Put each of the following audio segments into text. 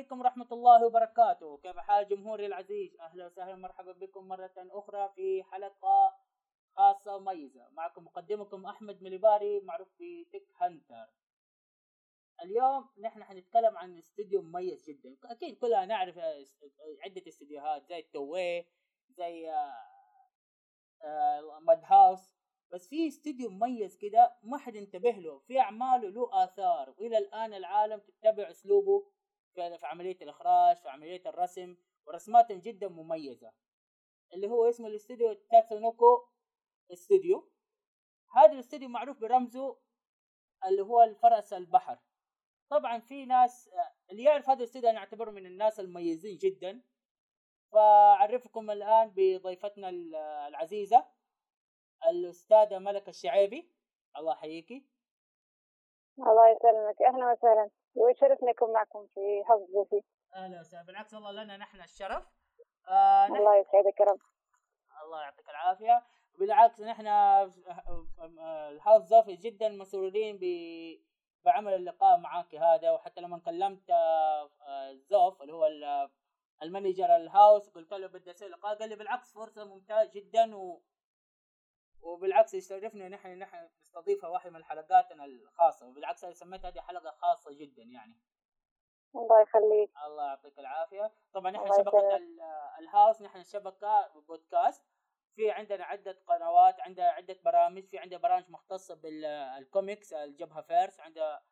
عليكم ورحمة الله وبركاته. كيف حال جمهوري العزيز؟ أهلا وسهلا مرحبا بكم مرة أخرى في حلقة خاصة ومميزة معكم مقدمكم أحمد مليباري معروف بتك هانتر اليوم نحن حنتكلم عن استوديو مميز جدا. أكيد كلنا نعرف عدة استديوهات زي ال Toei زي Madhouse بس في استوديو مميز كده ما حد انتبه له. في أعماله له آثار. وإلى الآن العالم تتبع أسلوبه. في عملية الإخراج في عملية الرسم ورسماتهم جدا مميزة. اللي هو اسمه الاستوديو تاتسونوكو استوديو. هذا الاستوديو معروف برمزه اللي هو الفرس البحر. طبعا في ناس اللي يعرف هذا الاستوديو أنا أعتبره من الناس المميزين جدا. فأعرفكم الآن بضيفتنا العزيزة الأستاذة ملك الشعيبي. الله يحييكي. الله يسلمك. أهلا وسهلا. ويشرفني أكون معكم في حظ ضيفي أهلا وسهلا. بالعكس والله لنا نحن الشرف. آه نحن... الله يسعدك يا رب. الله يعطيك العافية. بالعكس نحن الحظ ضيفي جدا مسرورين ب بعمل اللقاء معاك هذا. وحتى لما كلمت زوف اللي هو المانجر الهاوس قلت له بدي أسوي لقاء. قال لي بالعكس فرصة ممتازة جدا و وبالعكس يشرفنا نحن نحن نستضيفها واحد من حلقاتنا الخاصة. وبالعكس أنا سميت هذه حلقة خاصة جدا يعني. الله يخليك. الله يعطيك العافية. طبعا نحن شبكة الهاوس نحن شبكة بودكاست في عندنا عدة قنوات عندنا عدة برامج في عندنا برامج مختصة بالكوميكس الجبهة فيرس عندنا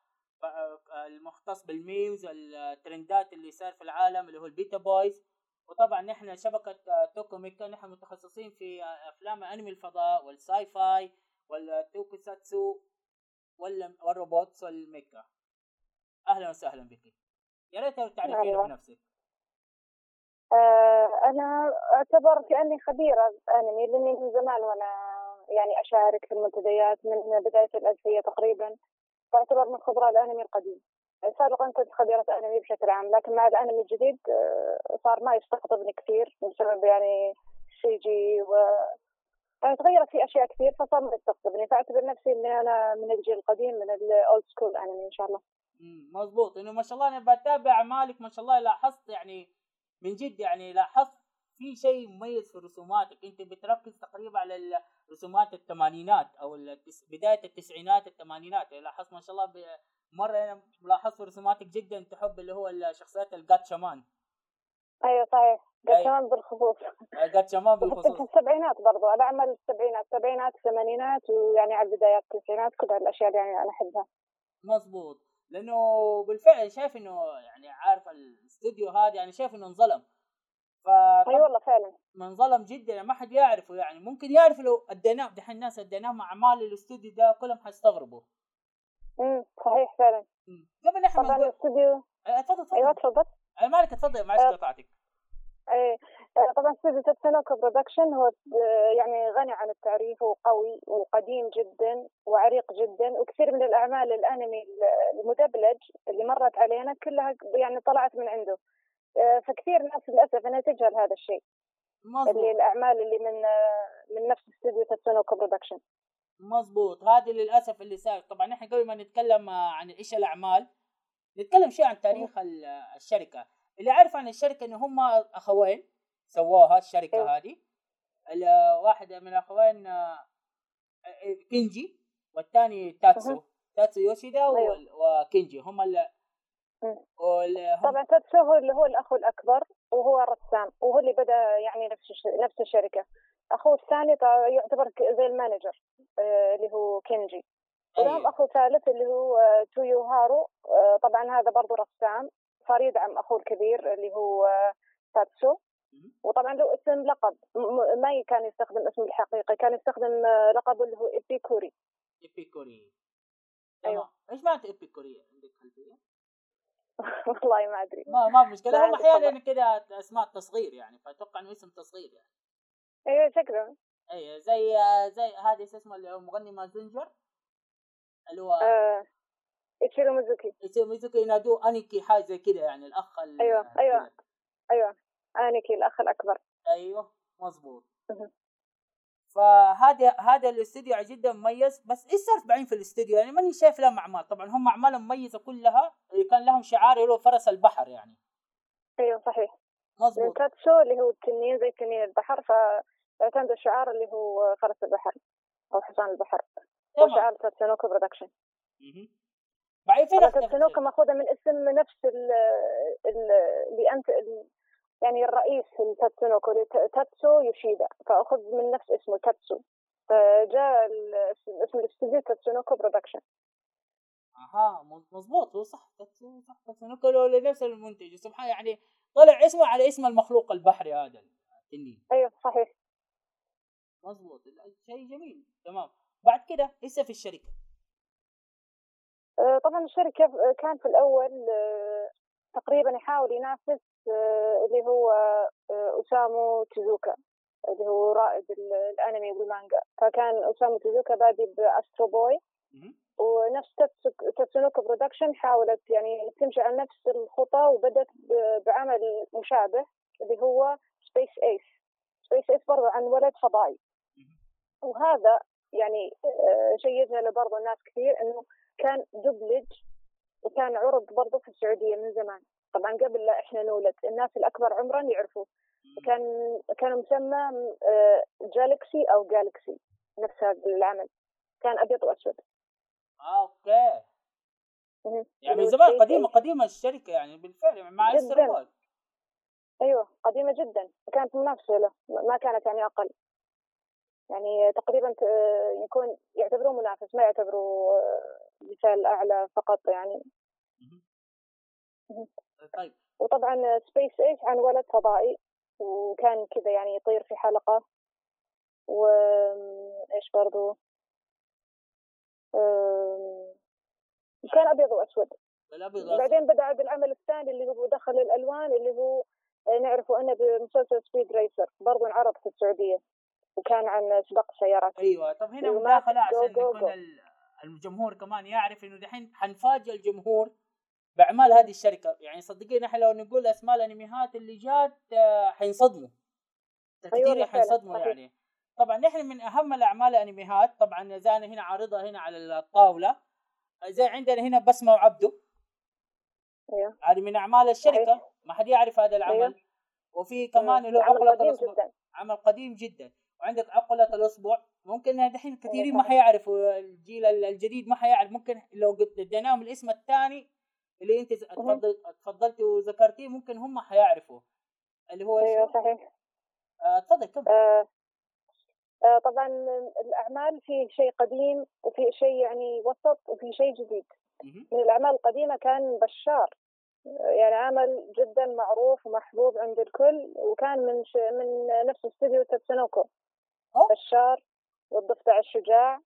المختص بال memes الترندات اللي صار في العالم اللي هو ال Beta Boys وطبعا نحن شبكة Toku Mecha نحن متخصصين في أفلام أنمي الفضاء وال sci-fi وال tokusatsu وال robots وال mecha أهلا وسهلا بك. يا ريت تعرفينا بنفسك. آه أنا اعتبر كاني خبيرة أنمي لأني من زمان وأنا يعني أشارك في المنتديات من بداية الألفية تقريبا. تعتبر من خبراء الأنمي القديم. سابقا كنت خبيرة أنمي بشكل عام لكن مع الأنمي الجديد صار ما يستقطبني كثير بسبب يعني CG و يعني تغيرت في أشياء كثير فصار ما يستقطبني. فأعتبر نفسي إني أنا من الجيل القديم من ال old school أنمي إن شاء الله. مضبوط. إنه ما شاء الله أنا بتابع أعمالك ما شاء الله لاحظت يعني من جد يعني لاحظت في شيء مميز في رسوماتك أنت بتركز تقريبا على رسومات الثمانينات أو بداية التسعينات الثمانينات. يعني لاحظت ما شاء الله مرة أنا لاحظت في رسوماتك جدا تحب اللي هو الشخصيات الجاتشامان أيوه صحيح. جاتشامان بالخصوص. جاتشامان بالخصوص. في السبعينات برضو. على اعمال السبعينات السبعينات الثمانينات ويعني على بدايات التسعينات كل هالأشياء اللي يعني أنا أحبها. مظبوط لأنه بالفعل شايف إنه يعني عارف الاستوديو هذا يعني شايف إنه انظلم. ف أي والله فعلا. منظلم جدا يعني ما حد يعرفه يعني. ممكن يعرف لو أديناه دحين الناس اديناهم اعمال الاستوديو ده كلهم حيستغربوا. امم صحيح فعلا. قبل نحن طبعا الاستوديو تفضل تفضل. أيوه تفضل. مالك تفضل معلش قطعتك. إيه طبعا استوديو Tatsunoko Production هو يعني غني عن التعريف وقوي وقديم جدا وعريق جدا وكثير من الأعمال الأنمي المدبلج اللي مرت علينا كلها يعني طلعت من عنده. فكثير ناس للأسف إنها تجهل هذا الشيء. مزبوط. اللي الأعمال اللي من من نفس استوديو Tatsunoko Production. مظبوط. هذه للأسف اللي صار طبعا إحنا قبل ما نتكلم عن إيش الأعمال نتكلم شيء عن تاريخ الشركة. اللي عارف عن الشركة ان هم أخوين سووها الشركة أيوه. هذه. واحد من الاخوين كينجي والثاني تاتسو. تاتسو يوشيدا أيوه. وكينجي. هم اللي هم... طبعا تاتسو هو اللي هو الاخ الأكبر وهو رسام وهو اللي بدأ يعني نفس نفس الشركة. أخوه الثاني يعتبر زي ال manager اللي هو كينجي. ولهم أيوه. أخو ثالث اللي هو تويو هارو. طبعا هذا برضه رسام صار يدعم أخوه الكبير اللي هو تاتسو. وطبعا له اسم لقب ما كان يستخدم اسمه الحقيقي كان يستخدم لقبه اللي هو ايبيكوري ايبيكوري أيوه. إيش معنى ايبيكوري عندك خلفية؟ والله ما أدري. ما ما مشكلة. هم أحيانا كذا أسماء تصغير يعني فأتوقع إنه اسم تصغير يعني. أيوه شكله أيوه زي زي هذا إيش اسمه اللي هو مغني مازنجر اللي هو آه. إتشيرو ميزوكي. إتشيرو ميزوكي ينادوه aniki حاجة زي كذا يعني الأخ أيوه أيوه أيوه aniki الأخ الأكبر. أيوه مظبوط. فهذا هذا الاستوديو جدا مميز بس إيش صار بعدين في الاستوديو يعني ماني شايف لهم أعمال. طبعا هم اعمالهم مميزة كلها كان لهم شعار اللي هو فرس البحر يعني. أيوه صحيح. مظبوط. كاتسو اللي هو التنين زي تنين البحر فاعتمدوا الشعار اللي هو فرس البحر أو حصان البحر. هو شعار تاتسونوكو production. بعدين فين تاتسونوكو ماخوذة من اسم نفس اللي أنت يعني الرئيس التاتسونوكو تاتسو يوشيدا فأخذ من نفس اسمه تاتسو. فجاء اسم الاستوديو تاتسونوكو production أها مضبوط هو صح تاتسو صح تاتسونوكو لنفس المنتج. سبحان يعني طلع اسمه على اسم المخلوق البحري هذا التنين. أيوه صحيح. مضبوط شيء جميل تمام. بعد كده لسه في الشركة. آه، طبعا الشركة كان في الأول آه، تقريبا يحاول ينافس اللي هو أسامو تيزوكا اللي هو رائد الأنمي والمانجا. فكان أسامو تيزوكا بادي بأسترو بوي. ونفس تاتسونوكو production حاولت يعني تمشي على نفس الخطى وبدت بعمل مشابه اللي هو سبيس ايس سبيس ايس برضه عن ولد فضائي. وهذا يعني شيء يذهل برضه الناس كثير إنه كان دبلج وكان عرض برضه في السعودية من زمان. طبعا قبل لا إحنا نولد الناس الأكبر عمرا يعرفوه. كان كان مسمى جالكسي أو جالكسي نفس هذا العمل. كان أبيض وأسود. آه أوكي يعني زمان قديمة قديمة الشركة يعني بالفعل يعني مع جدا. أيوه قديمة جدا. كانت منافسة له. ما كانت يعني أقل. يعني تقريبا يكون يعتبروه منافس ما يعتبروه مثال أعلى فقط يعني. طيب. وطبعا سبيس ايس عن ولد فضائي وكان كذا يعني يطير في حلقة. وايش برضو؟ كان أبيض وأسود. بعدين بدأ بالعمل الثاني اللي هو دخل الألوان اللي هو نعرفه إنه بمسلسل سبيد ريسر برضو انعرض في السعودية وكان عن سباق سيارات. أيوه طب هنا مداخلة عشان يكون الجمهور كمان يعرف إنه دحين حنفاجئ الجمهور باعمال هذه الشركة. يعني صدقيني إحنا لو نقول أسماء الانميات اللي جات آه، حينصدموا. كثير أيوة حينصدموا يعني. طبعا نحن من أهم الأعمال الانميات طبعا زي هنا عارضها هنا على الطاولة. زي عندنا هنا بسمة وعبده أيوه. هذه من أعمال الشركة. ما حد يعرف هذا العمل. أيوه. وفي كمان له عقلة الأسبوع. عمل قديم جدا. وعندك عقلة الاصبع ممكن دحين كثيرين أيوة. ما حيعرفوا الجيل الجديد ما حيعرف. ممكن لو اديناهم الاسم الثاني اللي انت تفضل تفضلتي وذكرتيه ممكن هم حيعرفوا اللي هو أيوه صحيح. آه تفضل كم آه آه طبعا الأعمال في شيء قديم وفي شيء يعني وسط وفي شيء جديد. من الأعمال القديمة كان بشار. يعني عمل جدا معروف ومحبوب عند الكل وكان من ش... من نفس استوديو تاتسونوكو بشار والضفدع الشجاع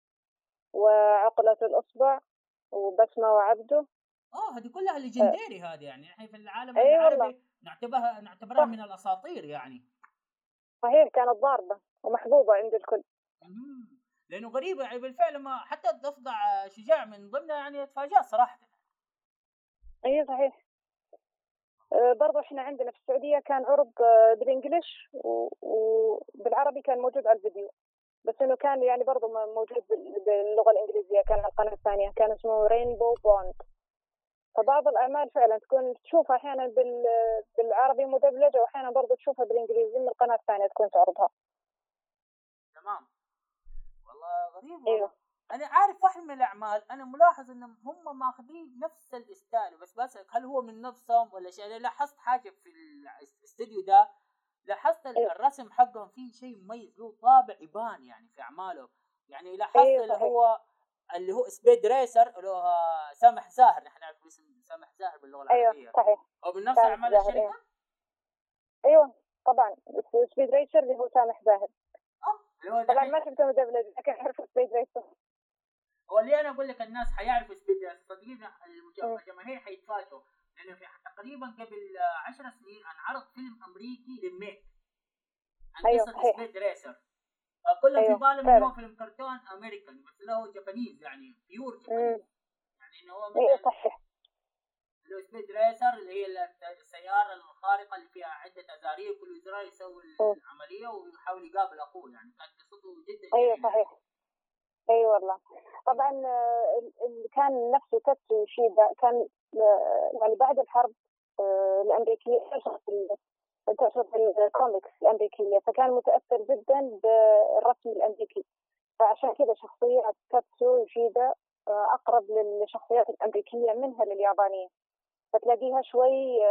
وعقلة الأصبع وبسمة وعبده. آه هذه كلها ليجندري هذه يعني. إحنا في العالم أيه العربي. نعتبرها نعتبرها من الأساطير يعني. صحيح كانت ضاربة ومحبوبه عند الكل. لأنه غريبه يعني بالفعل ما حتى الضفدع شجاع من ضمنها يعني تفاجات صراحة. اي صحيح. أه برضو إحنا عندنا في السعودية كان عرض آه، بالانجلش وبالعربي كان موجود على الفيديو. بس إنه كان يعني برضو موجود باللغة الإنجليزية. كان القناة الثانية. كان اسمه رينبو بوند فبعض الأعمال فعلا تكون تشوفها أحيانا بالعربي مدبلجة وأحيانا برضو تشوفها بالإنجليزي من القناة الثانية تكون تعرضها. تمام. والله غريب أيوه. أنا عارف واحد من الأعمال أنا ملاحظ إنهم هم ماخذين نفس ال style بس بسألك هل هو من نفسهم ولا شيء؟ أنا لاحظت حاجة في الاستديو ده لاحظت أيوه. الرسم حقهم فيه شيء مميز له طابع يبان يعني في أعماله. يعني لاحظت أيوه اللي هو اللي هو سبيد ريسر اللي هو سامح زاهر نحن نعرف اسم سامح زاهر باللغة أيوة، العربية. أيوه صحيح. هو من نفس أعمال الشركة؟ أيوه طبعا. سبيد ريسر اللي هو سامح زاهر. آه طبعا ما شفته مدبلج لكن اعرف سبيد ريسر هو اللي أنا أقول لك الناس حيعرفوا سبيد ريسر صدقيني الجماهير حيتفاجئوا. لأنه في تقريبا قبل 10 سنين انعرض فيلم أمريكي remake. عن أيوة قصة سبيد ريسر كلهم أيوه. في بالهم انه هو فيلم كرتون أمريكان بس له Japanese يعني pure Japanese. يعني إنه هو أيوه صحيح. اللي هو سبيد ريسر اللي هي السيارة الخارقه اللي فيها عدة ازارير كل زرار يسوي العملية ويحاول يقابل أخوه يعني كانت قصته جدا أيوه صحيح. اي أيوة والله. طبعا آه، كان نفسه تاتسو شيدا كان آه، يعني بعد الحرب آه، الامريكيه انتشرت الكوميكس الأمريكية فكان متأثر جدا بالرسم الأمريكي. فعشان كذا شخصيه تاتسو شيدا أقرب للشخصيات الأمريكية منها لليابانيه فتلاقيها شوي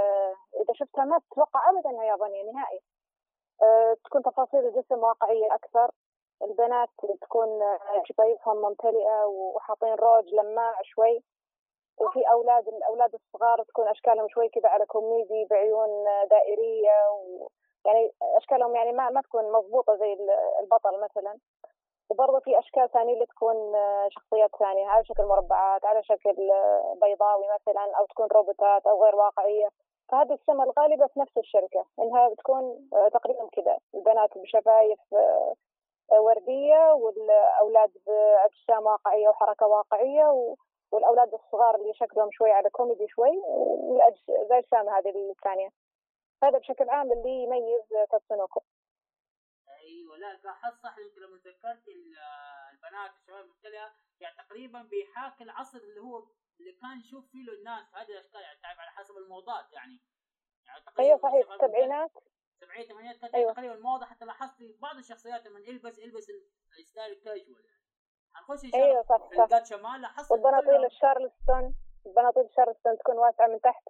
إذا شفتها ما تتوقع ابدا إنها يابانية نهائي. تكون تفاصيل الجسم واقعية أكثر. البنات تكون شفايفهم ممتلئة وحاطين روج لماع شوي. وفي أولاد الأولاد الصغار تكون أشكالهم شوي كذا على كوميدي بعيون دائرية و يعني أشكالهم يعني ما ما تكون مضبوطة زي البطل مثلا. وبرضه في أشكال ثانية اللي تكون شخصيات ثانية على شكل مربعات على شكل بيضاوي مثلا أو تكون روبوتات أو غير واقعية. فهذه السمة الغالبة في نفس الشركة إنها بتكون تقريبا كذا البنات بشفايف وردية والأولاد باجسام واقعية وحركة واقعية والأولاد الصغار اللي شكلهم شوي على كوميدي شوي والاجسام هذه الثانية. هذا بشكل عام اللي يميز تاتسونوكو أيوه لا لاحظت صح انت لما ذكرت البنات والشباب المبتلئه يعني تقريبا بيحاكي العصر اللي هو اللي كان يشوف فيه الناس هذه الأشكال يعني تعرف على حسب الموضات يعني. يعني تقريبا أيوه صحيح. السبعينات سبعينات. ثمانينات كانت أيوة. تقريبا الموضة حتى لاحظت في بعض الشخصيات لما يلبس يلبس ال style ال casual يعني. هنخش إن شاء الله. أيوه صح. صح شمال لاحظت والبناطيل الشارلستون البناطيل الشارلستون تكون واسعة من تحت.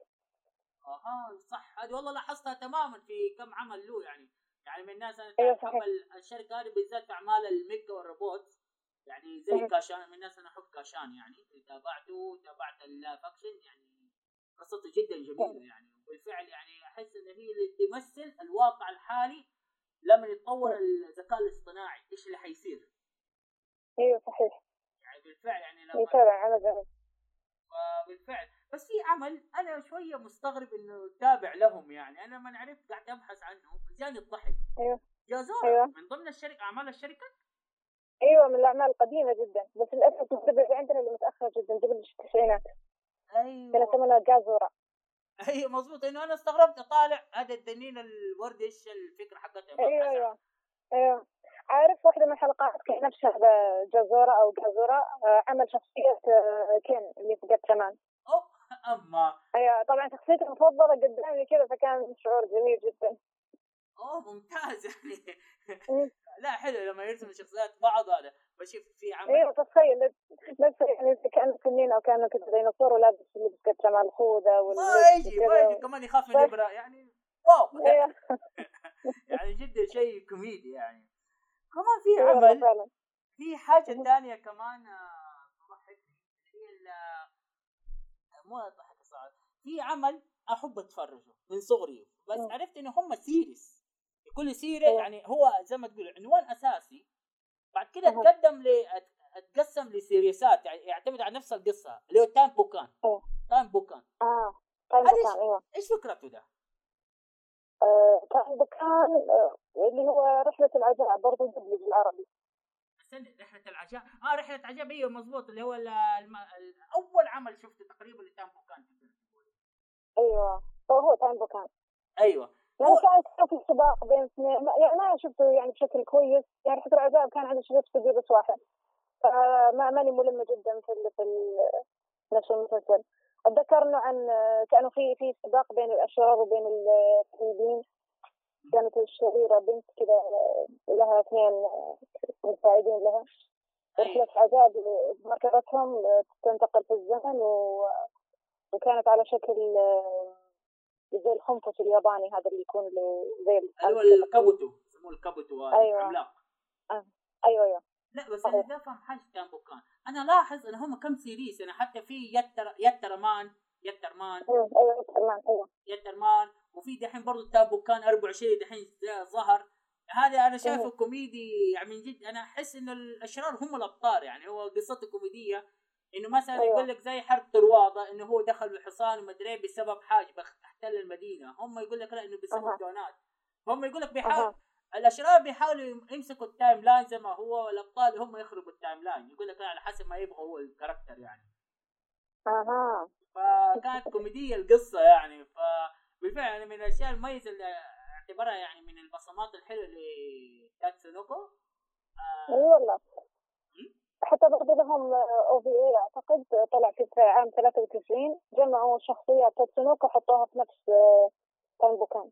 أها صح. هذه والله لاحظتها تماما في كم عمل له يعني يعني من الناس أنا أيوة صحيح. الشركة هذه بالذات في أعمال الميكا والروبوت يعني زي كاشان من الناس أنا أحب كاشان يعني. تابعته تابعت ال live action يعني قصته جدا جميلة يعني. بالفعل يعني أحس إن هي اللي تمثل الواقع الحالي لما يتطور الذكاء الاصطناعي إيش اللي حيصير. أيوه صحيح. يعني بالفعل يعني لما يتابع عمل بالفعل بس في عمل أنا شوية مستغرب إنه تابع لهم يعني. أنا من عرفت قاعد أبحث عنه جاني الضحك. أيوه. جازورة أيوة. من ضمن الشركة أعمال الشركة؟ أيوه من الأعمال القديمة جدا. بس للأسف الدبلجه عندنا اللي متأخر جدا قبل التسعينات. أيوه. كان يسمونها جازورة أيوه مضبوط إنه أنا استغربت طالع هذا التنين الورد إيش الفكرة حقتها أيوه أيوه. أيوه. عارف واحدة من الحلقات كان نفسها جزورة أو جازوره آه، عمل شخصية آه، كين اللي في أوه أما. أيوه طبعا شخصيته المفضله قدامي كذا فكان شعور جميل جدا. أوه ممتاز يعني. لا حلو لما يرسم الشخصيات بعض هذا. بشوف في عمل. أيوه تخيل نفس يعني كانه تنين أو كانه كذا ديناصور ولابس لبس قد جمال الخوذة ما يجي ما يجي كمان يخاف من الإبرة يعني واو. أيوة. يعني جدا شيء كوميدي يعني. كمان في عمل في حاجة ثانية كمان تضحكني هي مو تضحك صعب في عمل أحب أتفرجه من صغري بس عرفت إنه هم series. كل series أيوة. يعني هو زي ما تقول عنوان أساسي. بعد كده تقدم ل أتقسم ل series ات يعني يعتمد على نفس القصة اللي هو تايم بوكان. أوه. تايم بوكان. آه إيوه. إيش فكرته ده؟ آه، تايم بوكان آه، اللي هو رحلة العجائب برضه دبلج بالعربي رحلة العجائب آه رحلة العجائب أيوه مضبوط اللي هو الم... أول عمل شفته تقريبا لتايم بوكان أيوه هو تايم بوكان أيوه. يعني كان في سباق بين اثنين يعني ما شفته يعني بشكل كويس. يعني حتى العجائب كان عندي شفت فيديو بس واحد. فما ماني ملمة جدا في ال في نفس المسلسل. اتذكر انه عن كانوا في في سباق بين الأشرار وبين الطيبين كانت الشريره بنت كذا لها اثنين مساعدين لها. رحلة عجائب ذكرتهم تنتقل في الزمن و... وكانت على شكل زي الخنفس الياباني هذا اللي يكون زي أيوه الكابوتو يسموه الكابوتو أيوه. عملاق آه. أيوه أيوه. لا بس أنا بدي أفهم حاجة تايم بوكان أنا لاحظ إن هم كم series يعني حتى في يتر يتر مان يتر مان أيوه يتر مان أيوه. يتر مان وفي دحين برضه تايم بوكان 24 دحين ظهر. هذا أنا شايفه كوميدي يعني من جد أنا أحس انه الأشرار هم الأبطال يعني هو قصته كوميدية. إنه مثلا. يقول لك زي حرب طروادة إنه هو دخل بحصان ومدري بسبب حاجة احتل المدينة. هم يقول لك لا إنه بسبب. دونات هم يقول لك بيحاول. الأشرار بيحاولوا يمسكوا ال timeline زي ما هو والأبطال هم يخربوا ال timeline يقول لك على حسب ما يبغى هو ال character يعني. أها. فكانت كوميدية القصة يعني. فبالفعل يعني من الأشياء المميزة اللي اعتبرها يعني من البصمات الحلوة لتاتسونوكو آه. أي والله. حتى برضه لهم أو في إي أعتقد طلع في عام 93 جمعوا شخصيات تاتسونوكو وحطوها في نفس تانبوكان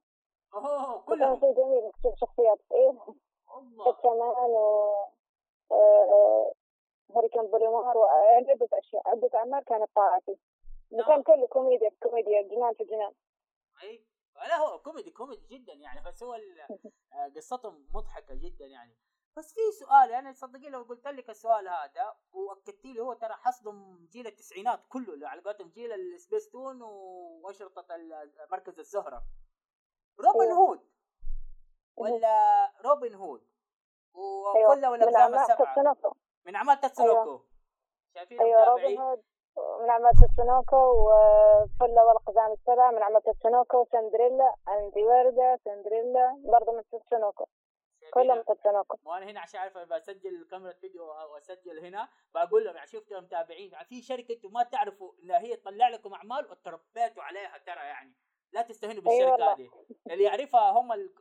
اوه كلهم شيء جميل تشوف شخصيات. إيه. الله. كمان و آه، هوريكان بوليمار وعدة أشياء. عدة أعمال كانت طاعتي. كان كله كوميديا كوميديا جنان في جنان. أي لا هو كوميدي كوميدي جدا يعني. بس هو آه، قصتهم مضحكة جدا يعني. بس في سؤال يعني تصدقين لو قلت لك السؤال هذا وأكدت لي هو ترى حيصدم جيل التسعينات كله على قولتهم جيل السبيستون واشرطه مركز الزهرة. روبن. هود. ولا روبن هود. وكل أيوه. الأقزام السبعة من أعمال تاتسونوكو أيوه. شايفين أيوه روبن هود من أعمال تاتسونوكو وفلة والأقزام السبعة من أعمال تاتسونوكو سندريلا أندي وردة سندريلا برضه من تاتسونوكو كلهم تاتسونوكو وأنا هنا عشان أعرف بسجل كاميرا فيديو واسجل هنا بقول لهم يعني شفتوا متابعين يعني في شركة أنتم ما تعرفوا انها هي تطلع لكم أعمال وتربيتوا عليها ترى يعني. لا تستهينوا بالشركة أيوة هذه. اللي يعرفها هم ال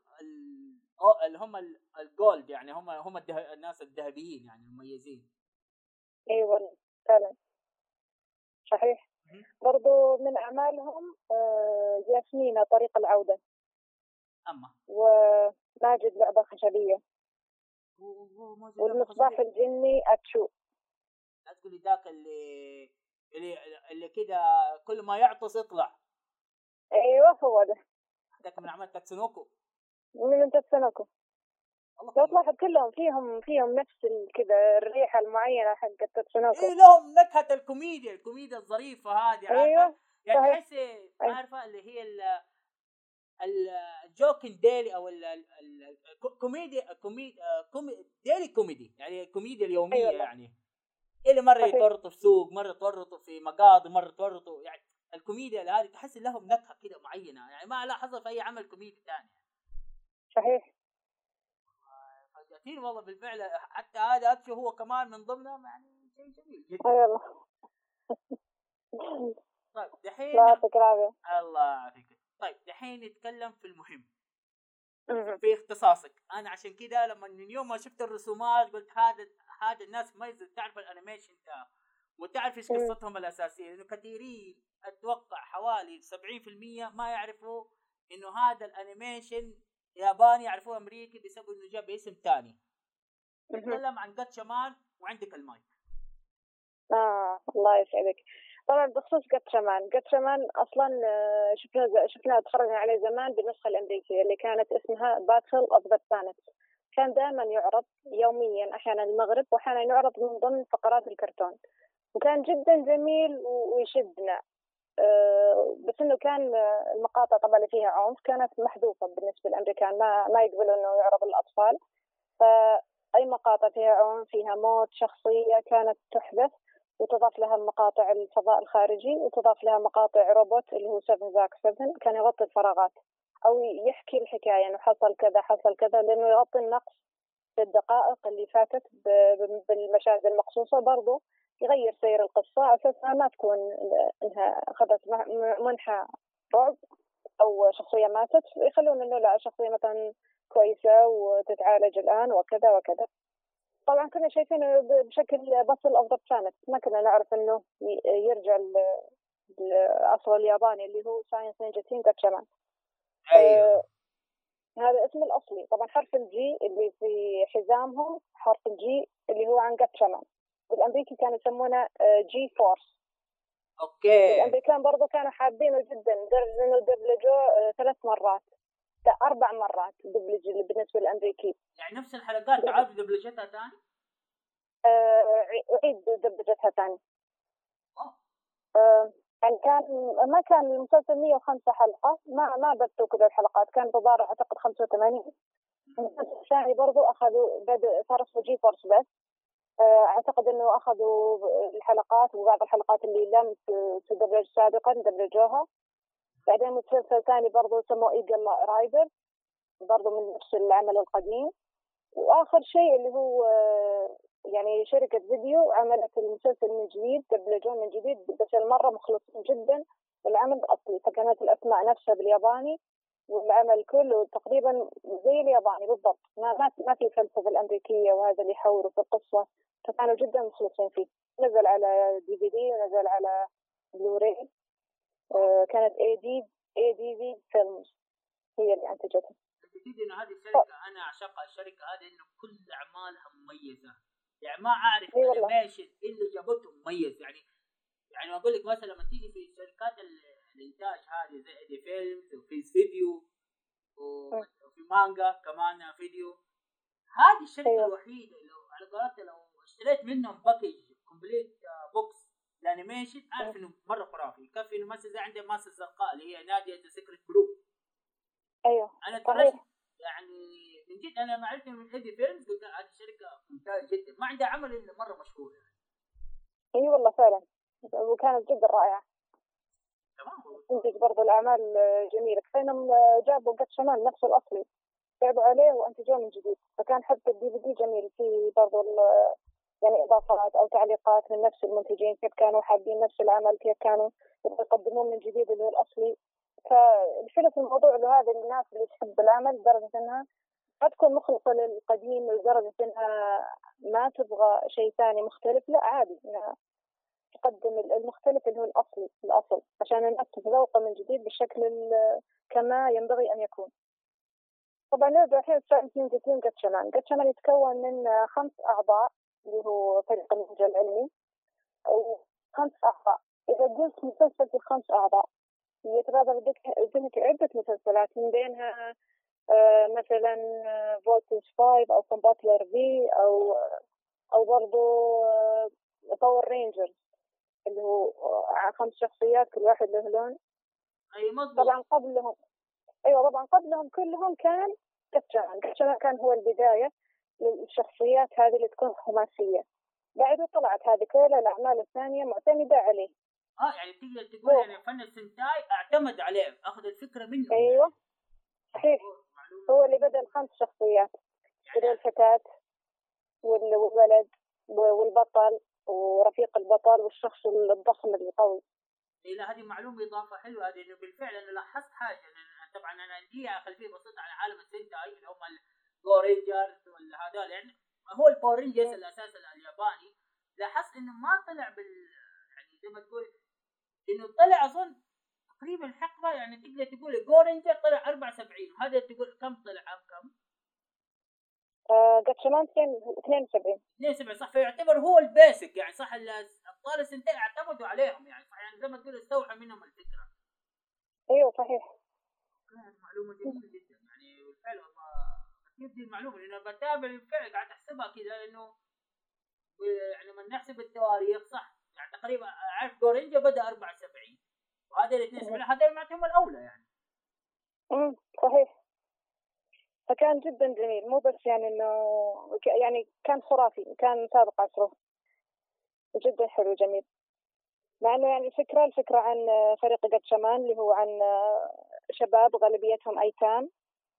اللي هم الجولد يعني هم هم الناس الذهبيين يعني المميزين. أيوه فعلا. صحيح. برضو من أعمالهم آه، ياسمينة طريق العودة. أما. وماجد لعبة خشبية. والمصباح الجني أتشو. لا تقولي ذاك اللي اللي اللي كذا كل ما يعطس يطلع. أيوه هو ده. ذاك من عمل تاتسونوكو من تاتسونوكو لو تلاحظ كلهم فيهم فيهم نفس كذا الريحة المعينة حقت تاتسونوكو اي لهم نكهة الكوميديا الكوميديا الظريفة هذه عارفة؟ أيوة. يعني تحس. عارفة اللي هي ال joking daily أو الكوميديا كوميديا daily comedy يعني الكوميديا اليومية أيوة. يعني. اللي مرة يتورطوا في سوق مرة يتورطوا في مقاضي مرة يتورطوا يعني الكوميديا هذه تحس لهم نكهة كده معينة يعني ما لاحظها في أي عمل كوميدي ثاني صحيح. فجأتين والله بالفعل حتى هذا اتشو هو كمان من ضمنهم يعني شيء جميل جدا. أيوه طيب دحين لا يعطيك العافيه الله يعافيك. طيب دحين نتكلم في المهم. في اختصاصك. أنا عشان كذا لما من يوم ما شفت الرسومات قلت هذا هذا الناس ما تعرف ال animation ده وتعرف إيش قصتهم الأساسية لأنه كثيرين أتوقع حوالي 70% ما يعرفوا إنه هذا ال animation ياباني يعرفوه أمريكي بسبب إنه جاب اسم ثاني نتكلم عن جاتشامان وعندك المايك. آه الله يسعدك. طبعا بخصوص جاتشامان جاتشامان أصلا آه، شفنا شفناها تخرجنا عليه زمان بالنسخة الأمريكية اللي كانت اسمها Battle of the Planet كان دائما يعرض يوميا أحيانا المغرب واحيانا يعرض من ضمن فقرات الكرتون. وكان جدا جميل ويشدنا. آه، بس إنه كان المقاطع طبعا اللي فيها عنف كانت محذوفة بالنسبة للأمريكان ما ما يقبلوا إنه يعرض للاطفال فاي مقاطع فيها عنف فيها موت شخصية كانت تحذف وتضاف لها مقاطع الفضاء الخارجي وتضاف لها مقاطع روبوت اللي هو 7 زاك 7 كان يغطي الفراغات أو يحكي الحكاية إنه حصل كذا حصل كذا لأنه يغطي النقص في الدقائق اللي فاتت بالمشاهد المقصوصة برضو. يغير سير القصة على أساس ما تكون إنها أخذت منحى رعب أو شخصية ماتت. يخلون إنه لا شخصية مثلا كويسة وتتعالج الآن وكذا وكذا. طبعا كنا شايفينه بشكل Battle of the Planet ما كنا نعرف إنه يرجع الأصل الياباني اللي هو Science Ninja جاتشامان أيوه. آه هذا اسم الأصلي. طبعا حرف ال G اللي في حزامهم حرف ال G اللي هو عن جاتشامان بالأمريكي كانوا يسمونه G آه، Force okay. الأمريكان برضو كانوا حابينه جدا. لدرجه انه دبلجوه آه، ثلاث مرات. أربع مرات دبلج بالنسبة للأمريكي. يعني نفس الحلقات تعاد دبلجتها ثاني؟ آه اعيد دبلجتها ثاني آه يعني كان ما كان المسلسل 105 حلقة. ما ما بثوا كل الحلقات. كان بضار أعتقد 85 المسلسل الثاني برضو أخذوا بدأ صار اسمه G Force بس. أعتقد إنه أخذوا الحلقات وبعض الحلقات اللي لم تدبلج سابقا دبلجوها بعدين مسلسل ثاني برضو سموه Eagle Rider برضو من نفس العمل القديم. وآخر شيء اللي هو آه، يعني شركة فيديو عملت المسلسل من جديد دبلجوه من جديد بس المرة مخلصين جدا. بالعمل الأصلي فكانت الأسماء نفسها بالياباني. والعمل كله تقريبا زي الياباني بالضبط. ما ما ما في الفلسفه الأمريكية وهذا اللي يحوروا في القصة. فكانوا جدا مخلصين فيه. نزل على DVD ونزل على بلوراي آه كانت AD ADV Films هي اللي أنتجتها. الجديد إنه هذه الشركة أنا اعشقها الشركة هذه انه كل أعمالها مميزة. يعني ما أعرف animation اللي جابته مميز. يعني يعني أقول لك مثلا لما تيجي في شركات الإنتاج هذه زي ADV Films وفي فيديو وفي مانجا كمان فيديو. هذه الشركة أيوة. الوحيدة لو على قولتها لو اشتريت منهم package complete box ال animation أعرف إنه مرة خرافي. يكفي إنه مثلا زي عندهم ماسة الزرقاء اللي هي نادية the secret blue أيوه أنا ترشت يعني من جد أنا ما عرفت من إيدي فيلمز قلت هذه الشركة ممتازة جدا. ما عندها عمل إلا مرة مشهور يعني أي والله فعلا. وكانت جدا رائعة. تنتج برضو الأعمال جميلة. كفاينهم جابوا قد شمال نفسه الأصلي. تعبوا عليه وانتجوه من جديد. فكان حتى الدي في دي جميل. في برضو يعني إضافات أو تعليقات من نفس المنتجين. كيف كانوا حابين نفس العمل كيف كانوا يقدمون من جديد اللي هو الأصلي. فالحلو في الموضوع له هذا الناس اللي تحب العمل لدرجة إنها ما تكون مخلصة للقديم لدرجة إنها ما تبغى شيء ثاني مختلف. لا عادي. انها تقدم المختلف اللي هو الاصلي الأصل. عشان الناس تتذوقه من جديد بالشكل كما ينبغي أن يكون. طبعا نرجع الحين اثنين تيم قتشمان قتشمان يتكون من خمس أعضاء اللي هو فريق النينجا العلمي. خمس أعضاء. إذا قلت مسلسل في خمس أعضاء يتبادر ذهنك عدة مسلسلات من بينها آه، مثلا Voltes آه، 5 أو Combattler V أو أو برضو Power آه، Rangers اللي هو خمس شخصيات كل واحد له لون. أي مضبوط طبعا قبلهم أيوه طبعا قبلهم كلهم كان جاتشمان جاتشمان كان هو البداية للشخصيات هذه اللي تكون خماسية. بعد طلعت هذه كل الأعمال الثانية معتمدة عليه. آه يعني تقدر تقول يعني فن السنتاي اعتمد عليه أخذ الفكرة منه. أيوه صحيح. هو اللي بدأ الخمس شخصيات. يعني الفتاة والولد والبطل. ورفيق البطل والشخص الضخم القوي. إيه لا هذه معلومة إضافة حلوة. هذه إنه بالفعل أنا لاحظت حاجة. أنا طبعا أنا عندي خلفية بسيطة عن عالم السنتاي اللي هم ال Power Rangers ولا هذول يعني هو ال Power Rangers الأساس الياباني. لاحظت إنه ما طلع بال يعني زي ما تقول إنه طلع أظن تقريبا الحقبه يعني تقدر تقول جورنجر طلع 74 هذا تقول كم طلع؟ عام كم؟ آه جاتشمان 72 72 صح. فيعتبر هو ال basic يعني صح. ابطال السنتاي اعتمدوا عليهم يعني صح. يعني زي ما تقول استوحى منهم الفكرة. أيوه صحيح. معلومة جميلة جدا يعني بالفعل والله. كيف دي المعلومة لأنه بتابع بالفعل قاعد أحسبها كذا انه يعني من نحسب التواريخ صح. يعني تقريبا عارف جورينجا بدأ 74 وهذا الاثنين 72 هذا معناتهم الأولى يعني. امم صحيح. فكان جدا جميل. مو بس يعني إنه يعني كان خرافي كان سابق عصره. جدا حلو جميل. مع إنه يعني الفكرة الفكرة عن فريق قد شمان اللي هو عن شباب غالبيتهم أيتام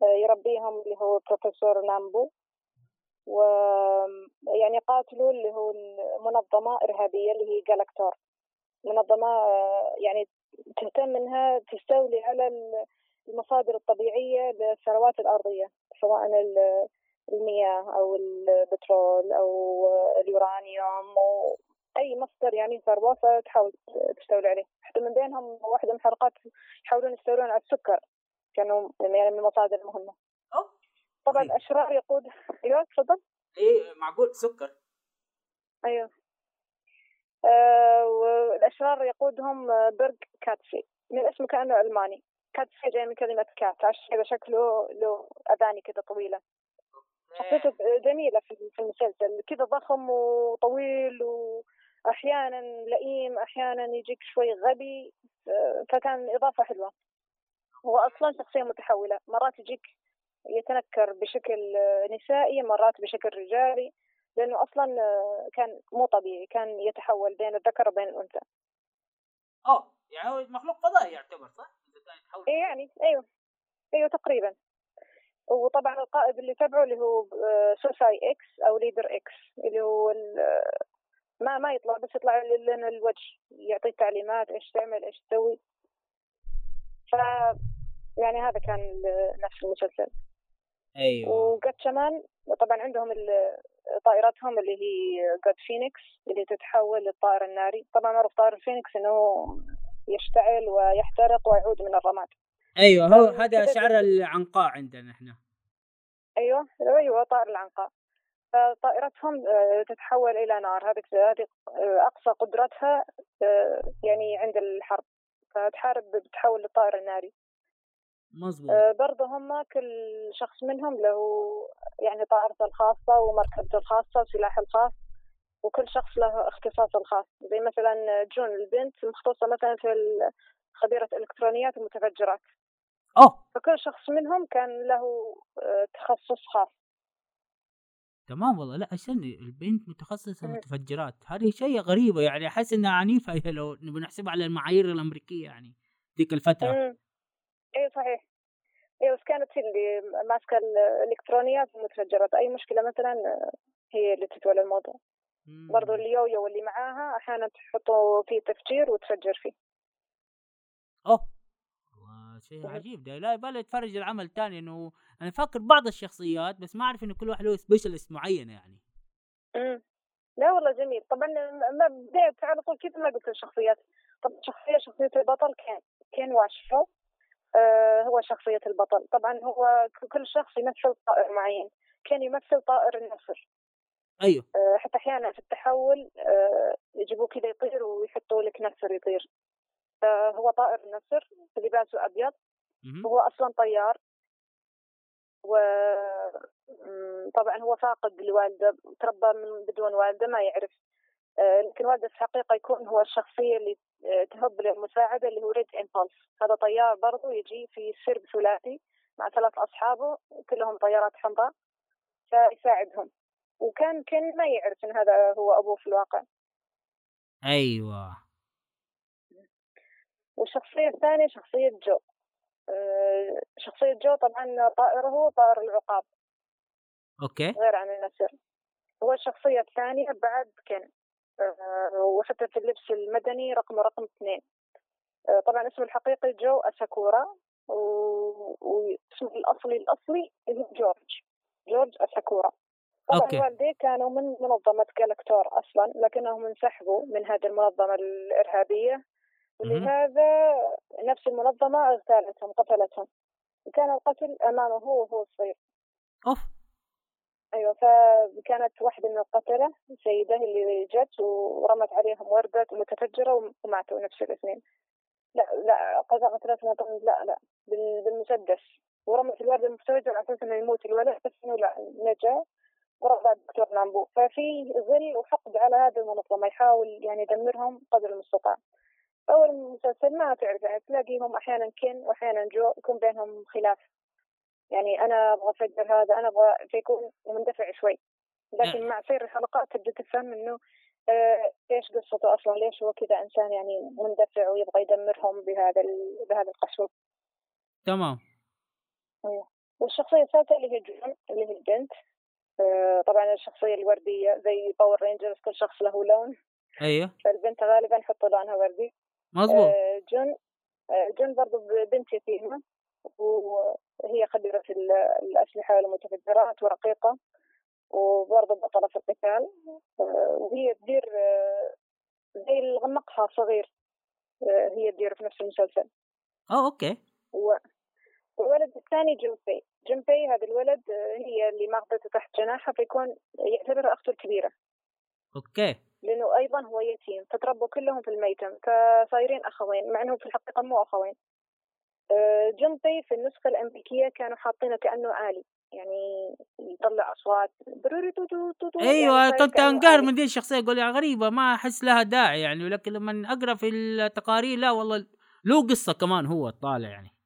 يربيهم اللي هو بروفيسور نامبو. ويعني قاتلوا اللي هو المنظمة إرهابية اللي هي جالاكتور. منظمة يعني تهتم إنها تستولي على المصادر الطبيعية للثروات الأرضية. سواء المياه أو البترول أو اليورانيوم أو أي مصدر يعني ثروة فتحاول تستولي عليه. حتى من بينهم واحدة من الحلقات يحاولون يستولون على السكر. كانوا يعني من المصادر المهمة. طبعا الأشرار يقود. أيوه تفضل. إيه معقول؟ سكر. أيوه. آه والأشرار يقودهم برج كاتسي من اسمه كأنه ألماني. كاتسي جاي من كلمة cat عشان كذا شكله له أذاني كذا طويلة. شخصيته جميلة في المسلسل كذا ضخم وطويل واحيانا لئيم أحيانا يجيك شوي غبي فكان إضافة حلوة. هو أصلا شخصية متحولة مرات يجيك يتنكر بشكل نسائي مرات بشكل رجالي لأنه أصلا كان مو طبيعي كان يتحول بين الذكر وبين الأنثى. آه يعني هو مخلوق فضائي يعتبر صح؟ يتحول إيه يعني أيوه أيوه تقريبا. وطبعا القائد اللي تبعه اللي هو سوساي X أو Leader X اللي هو ما ما يطلع بس يطلع لنا الوجه يعطيك تعليمات إيش تعمل إيش تسوي. ف يعني هذا كان نفس المسلسل. أيوه. وقد كمان طبعا عندهم طائرتهم اللي هي جود فينيكس اللي تتحول للطائر الناري. طبعا معروف طائر الفينيكس إنه يشتعل ويحترق ويعود من الرماد. أيوه هو هذا شعر العنقاء عندنا إحنا. أيوه أيوه طائر العنقاء. فطائرتهم آه، تتحول إلى نار. هذه هذه آه، أقصى قدرتها آه، يعني عند الحرب. فتحارب بتحول للطائر الناري مظبوط. برضه هم كل شخص منهم له يعني طائرته الخاصة ومركبته الخاصة وسلاحه الخاص. وكل شخص له اختصاصه الخاص. زي مثلا جون البنت مختصة مثلا في خبيرة إلكترونيات ومتفجرات. أوه. فكل شخص منهم كان له تخصص خاص. تمام والله. لا استني البنت متخصصة متفجرات. هذه شيء غريبة يعني. أحس إنها عنيفة. هي لو بنحسبها على المعايير الأمريكية يعني. ذيك الفترة. اي صحيح. اي بس كانت هي اللي ماسكة الالكترونيات والمتفجرات أي مشكلة مثلا هي اللي تتولى الموضوع. برضو اليويو اللي معاها أحيانا تحطوا فيه تفجير وتفجر فيه. أوه! شيء عجيب. ده لا يبالي اتفرج العمل تاني إنه أنا فاكر بعض الشخصيات بس ما أعرف إنه كل واحد له سبيشالست معينه يعني. امم لا والله جميل. طبعا ما بديت على طول كذا ما قلت الشخصيات. طب شخصية شخصية البطل كان كان واشو آه هو شخصية البطل. طبعا هو كل شخص يمثل طائر معين. كان يمثل طائر النسر أيوه. آه حتى أحيانا في التحول آه يجيبوه كذا يطير ويحطوا لك نسر يطير. فهو طائر النسر لباسه أبيض. وهو أصلا طيار. وطبعا هو فاقد لوالده تربى من بدون والدة ما يعرف. آه، لكن والدة في الحقيقة يكون هو الشخصية اللي آه، تهب للمساعدة اللي هو ريد إمبولس هذا طيار برضو يجي في سرب ثلاثي مع ثلاث أصحابه كلهم طيارات حمراء فيساعدهم. وكان كان ما يعرف إن هذا هو أبوه في الواقع. أيوة. والشخصية الثانية شخصية جو. آه، شخصية جو طبعا طائره طائر العقاب. okay. غير عن النسر هو الشخصية الثانية بعد كن. آه، وحتى في اللبس المدني رقم رقم اثنين. آه، طبعا اسمه الحقيقي جو أساكورا واسمه الأصلي الأصلي جورج. جورج أساكورا. طبعا okay. والديه كانوا من منظمة جالكتور أصلا لكنهم انسحبوا من هذه المنظمة الإرهابية. ولهذا نفس المنظمة أغتالتهم قتلتهم. وكان القتل أمامه هو وهو صغير أوف. أيوة فكانت واحدة من القتلة سيدة اللي جت ورمت عليهم وردة متفجرة وماتوا نفس الاثنين. لا لا قتلتهم لا لا بالمسدس. ورمت الوردة المتفجرة على أساس إنه يموت الولد بس إنه لا نجا. ورفع الدكتور نامبو ففي ظل وحقد على هذه المنظمة يحاول يعني يدمرهم قدر المستطاع. أول مسلسل ما تعرف يعني تلاقيهم أحيانا كن وأحيانا جو يكون بينهم خلاف. يعني أنا أبغى أفجر هذا أنا أبغى فيكون مندفع شوي. لكن مع سير الحلقات تبدأ تفهم إنه آه إيش قصته أصلا؟ ليش هو كذا إنسان يعني مندفع ويبغى يدمرهم بهذا بهذا القسوة؟ تمام. أيوه والشخصية الثالثة اللي هي جون اللي هي البنت طبعا الشخصية الوردية زي Power Rangers كل شخص له لون. أيوه. فالبنت غالبا يحطوا لونها وردي. مظبوط. آه، جون آه، جون برضو بنت يتيمة وهي خبيرة الأسلحة والمتفجرات ورقيقة وبرضه بطلة في القتال. آه، وهي تدير زي المقهى صغير هي تدير في نفس المسلسل. آه okay. و... والولد الثاني جنبي جنبي هذا الولد هي اللي ماخذته تحت جناحها فيكون يعتبر أخته الكبيرة. okay. لأنه أيضا هو يتيم فتربوا كلهم في الميتم فصايرين أخوين مع أنهم في الحقيقة مو أخوين. آه، جنبي في النسخة الأمريكية كانوا حاطينه كأنه آلي يعني يطلع أصوات أيوه يعني كنت انقهر من دي الشخصية يقول يا غريبة ما أحس لها داعي يعني ولكن لما أقرأ في التقارير لا والله له قصة كمان هو طالع يعني.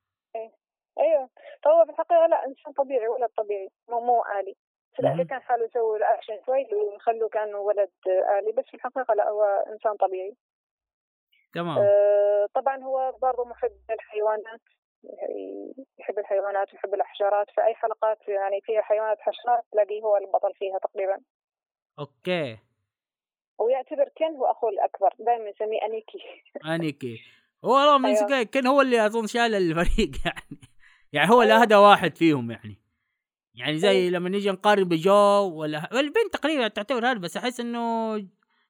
أيوه. فهو في الحقيقة لا إنسان طبيعي ولد طبيعي مو مو آلي. في الامريكان حاولوا يسووا الاكشن شوي ويخلوه كأنه ولد آلي بس في الحقيقة لا هو إنسان طبيعي. تمام. آه طبعا هو برضه محب للحيوانات يحب الحيوانات ويحب الحشرات في أي حلقات يعني فيها حيوانات حشرات تلاقيه هو البطل فيها تقريبا. okay. ويعتبر كن هو أخوه الأكبر دائما يسميه أنيكي. 兄貴. هو والله من أيوة. كن هو اللي أظن شال الفريق يعني. يعني هو الاهدى واحد فيهم يعني. يعني زي لما نيجي نقارن بجو ولا البنت تقريبا تعتبر هذا بس أحس إنه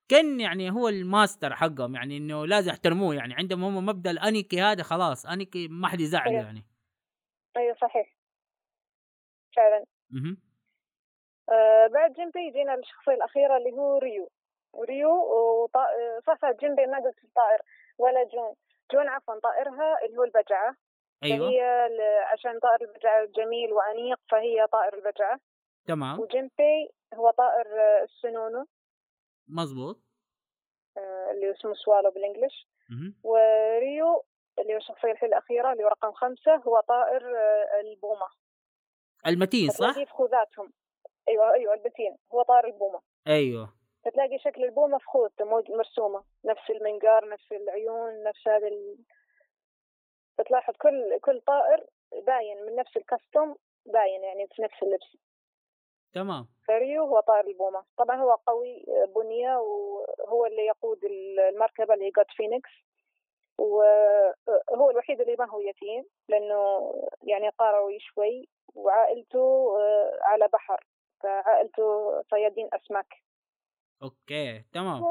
كأن يعني هو الماستر حقهم يعني إنه لازم يحترموه يعني. عندهم هم مبدأ ال 兄貴 هذا خلاص 兄貴 ما حد يزعله أيوه. يعني. أيوه صحيح. فعلا. أها آه بعد جنبي يجينا الشخصيه الأخيرة اللي هو ريو. ريو وطا... صح جنبي ما قلت الطائر ولا جون. جون عفوا طائرها اللي هو البجعة. أيوه. فهي عشان طائر البجعه جميل وأنيق فهي طائر البجعه تمام. وجنبي هو طائر السنونو. مزبوط آه اللي اسمه swallow بال English. وريو اللي هو الشخصية الأخيرة اللي هو رقم خمسة هو طائر آه البومة. المتين صح؟ في خوذاتهم. أيوه أيوه المتين. هو طائر البومة. أيوه. فتلاقي شكل البومة في خوذته مرسومة. نفس المنقار نفس العيون نفس هذا ال... فتلاحظ كل كل طائر باين من نفس الكاستوم باين يعني في نفس اللبس. تمام. فريو هو طائر البومة. طبعا هو قوي بنية وهو اللي يقود المركبة اللي هي جود فينيكس. وهو الوحيد اللي ما هو يتيم لأنه يعني قروي شوي وعائلته على بحر. فعائلته صيادين أسماك. okay تمام.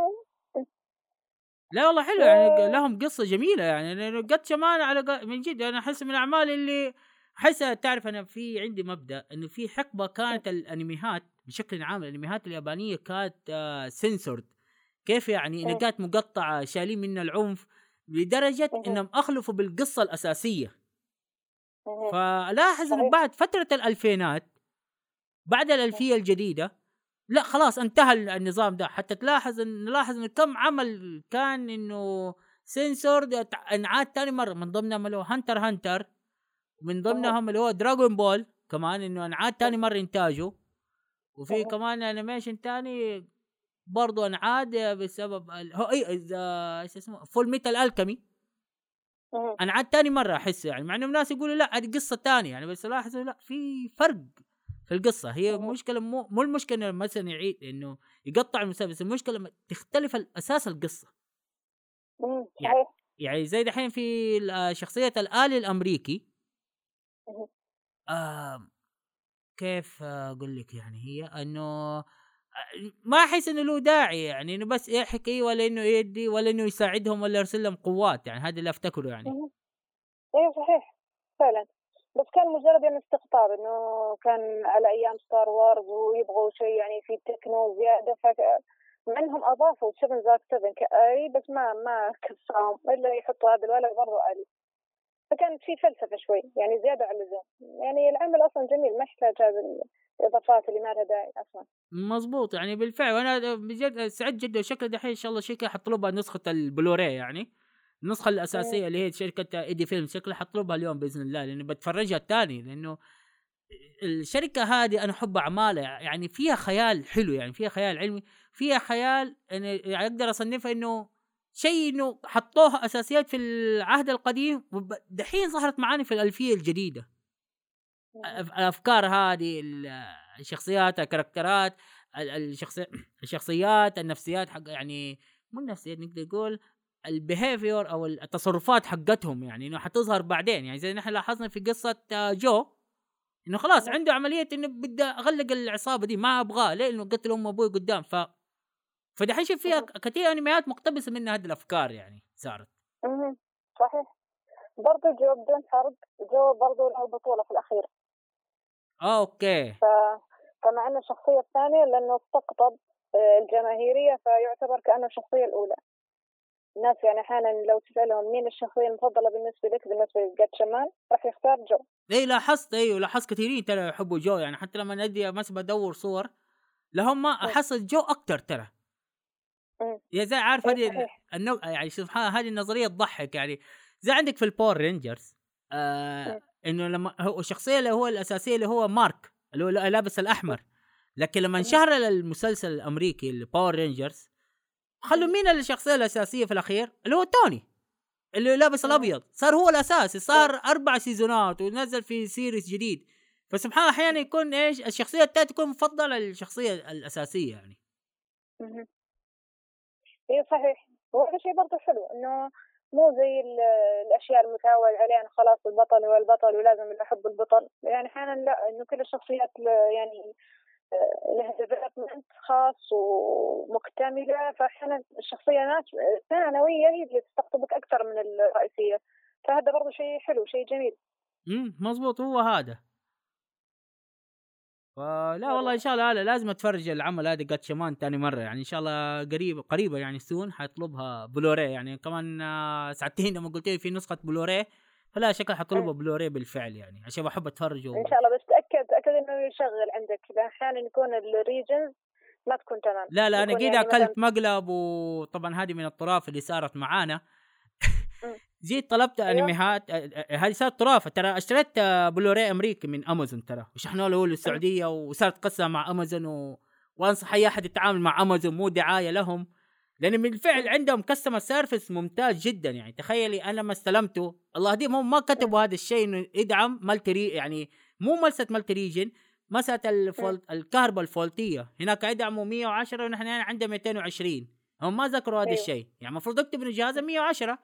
لا والله حلو يعني لهم قصة جميلة يعني قد كمان على من جد أنا أحس من الأعمال اللي أحس تعرف أنا في عندي مبدأ إنه في حقبة كانت الانميات بشكل عام الانميات اليابانية كانت آه سنسورد كيف يعني؟ إنها كانت مقطعة شايلين منها العنف لدرجة إنهم أخلفوا بالقصة الأساسية. فلاحظ إنه بعد فترة الألفينات بعد الألفية الجديدة لا خلاص انتهى النظام ده. حتى تلاحظ ان نلاحظ إن كم عمل كان إنه سنسور انعاد ثاني مرة من ضمنهم اللي هو Hunter Hunter ومن ضمنهم اللي هو Dragon Ball كمان إنه انعاد ثاني مرة إنتاجه. وفي كمان animation ثاني برضه انعاد بسبب هو اي إيش اسمه؟ Fullmetal Alchemy انعاد ثاني مرة احس يعني مع إنه الناس يقولوا لا هذه قصة ثانية يعني بس لاحظوا لا في فرق. في القصة. هي مشكلة مو مو المشكلة إنه مثلا يعيد إنه يقطع المسلسل بس المشكلة لما تختلف أساس القصة. يعني, يعني زي دحين في شخصية الآلي الأمريكي. آه كيف أقول لك يعني هي إنه ما أحس إنه له داعي يعني إنه بس يحكي ولا إنه يدي ولا إنه يساعدهم ولا يرسل لهم قوات يعني هذا اللي أفتكره يعني. أيوه صحيح. فعلا. بس كان مجرد يعني استقطاب إنه كان على أيام ستار وارز ويبغوا شيء يعني في تكنو زياده ف مع إنهم أضافوا 7 زاك 7 كآلي بس ما ما كفاهم إلا يحطوا هذا الولد برضه آلي فكانت في فلسفة شوي يعني زيادة عن اللزوم. يعني العمل أصلا جميل ما يحتاج هذه الإضافات اللي ما لها داعي أصلا. مزبوط يعني بالفعل. وأنا بجد سعيد جدا شكل دحين إن شاء الله شركة حطلبها نسخة البلوري يعني. النسخة الأساسية اللي هي شركة إيدي فيلم شكلها حطلبها اليوم بإذن الله لأنه بتفرجها الثاني لأنه الشركة هذه أنا أحب أعمالها يعني فيها خيال حلو يعني فيها خيال علمي فيها خيال يعني أقدر أصنفها إنه شيء إنه حطوها أساسيات في العهد القديم ودحين ظهرت معاني في الألفية الجديدة. الأفكار هذه الشخصيات الكاركترات الشخصيات النفسيات حق يعني مو النفسيات نقدر نقول ال behavior أو التصرفات حقتهم يعني إنه حتظهر بعدين. يعني زي نحن لاحظنا في قصة جو إنه خلاص عنده عملية إنه بدي أغلق العصابة دي ما أبغاه. ليه؟ لأنه قتل أمي وأبوي قدام. ف فدحين شوف فيها كثير أنميات مقتبسة من هذه الأفكار يعني صارت. أها صحيح. برضه جو بدون حرب جو برضه له بطولة في الأخير. آه أوكي. ف... فمع ان الشخصية الثانية لأنه استقطب آه، الجماهيرية فيعتبر كأنه الشخصية الأولى. الناس يعني أحيانا لو تسألهم مين الشخصية المفضلة بالنسبة لك بالنسبة لجاتشمان راح يختار جو. اي لاحظت أيوه لاحظت كثيرين ترى يحبوا جو يعني حتى لما ندي مثلا بدور صور لهم ما أحس جو أكثر ترى. يا زي عارف هذه النوع يعني سبحان هذه النظرية تضحك يعني زي عندك في ال Power Rangers آه إنه لما هو الشخصية اللي هو الأساسية اللي هو مارك اللي هو لابس الأحمر. لكن لما انشهر المسلسل الأمريكي ال Power Rangers خلوا مين الشخصية الأساسية في الأخير؟ اللي هو تومي. اللي لابس الأبيض. صار هو الأساسي. صار أربع سيزونات ونزل في series جديد. فسبحان الله أحيانا يكون إيش الشخصية الثانية تكون مفضلة للشخصية الأساسية يعني. اي صحيح. وهذا شيء برضه حلو إنه مو زي الأشياء المتعود عليها خلاص البطل هو البطل ولازم احب البطل. يعني أحيانا لا إنه كل الشخصيات يعني آه، لها ديفلوبمنت خاص ومكتملة. فأحيانا الشخصية الثانوية هي اللي تستقطبك أكثر من الرئيسية. فهذا برضه شيء حلو شيء جميل. امم مضبوط هو هذا. فلا والله. إن شاء الله لا لازم أتفرج العمل هذا جاتشمان ثاني مرة. يعني إن شاء الله قريب قريبة يعني soon حأطلبها Blu-ray. يعني كمان آه، ساعتين لما قلت لي في نسخة بلوري فلا شكل حطلبها بلوري بالفعل يعني. عشان بحب أتفرج إن شاء الله بس تاكد تاكد إنه يشغل عندك. أحيانا يكون ال regions ما تكون تمام. لا لا أنا قد يعني اكلت مقلب وطبعا هذه من الطرافه اللي صارت معانا. جيت طلبت أيوه. انميات هذه صارت طرافه ترى أشتريت بلوري أمريكي من امازون ترى. وشحنوا له للسعودية وصارت قصة مع امازون و... وأنصح أي أحد يتعامل مع امازون مو دعاية لهم. لأن بالفعل عندهم customer service ممتاز جدا يعني. تخيلي أنا لما استلمته الله دي ما كتبوا هذا الشيء إنه يدعم multi يعني مو مسألة multi region مسألة الفولت الكهرباء الفولتية. هناك يدعموا 110 ونحن عندنا 220 هم ما ذكروا هذا أيوه. الشيء. يعني المفروض اكتب انه جهازه 110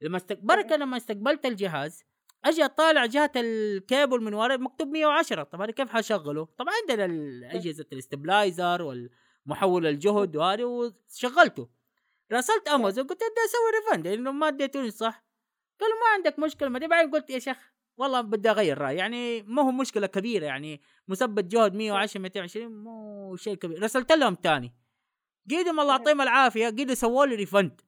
لما استقبلت لما استقبلت الجهاز أجي أطالع جهة الكيبل من ورا مكتوب 110 طب أنا كيف حشغله؟ طبعا عندنا أجهزة ال stabilizer والمحول الجهد وهذا وشغلته. راسلت أمازون قلت بدي أسوي refund لأنه ما أديتوني صح؟ قالوا ما عندك مشكلة. ما بعدين قلت يا شيخ والله بدي أغير راي يعني ما هو مشكلة كبيرة يعني مثبت جهد 110 220 مو شيء كبير. رسلت لهم ثاني قيدهم الله يعطيهم العافية قيدوا سووا لي refund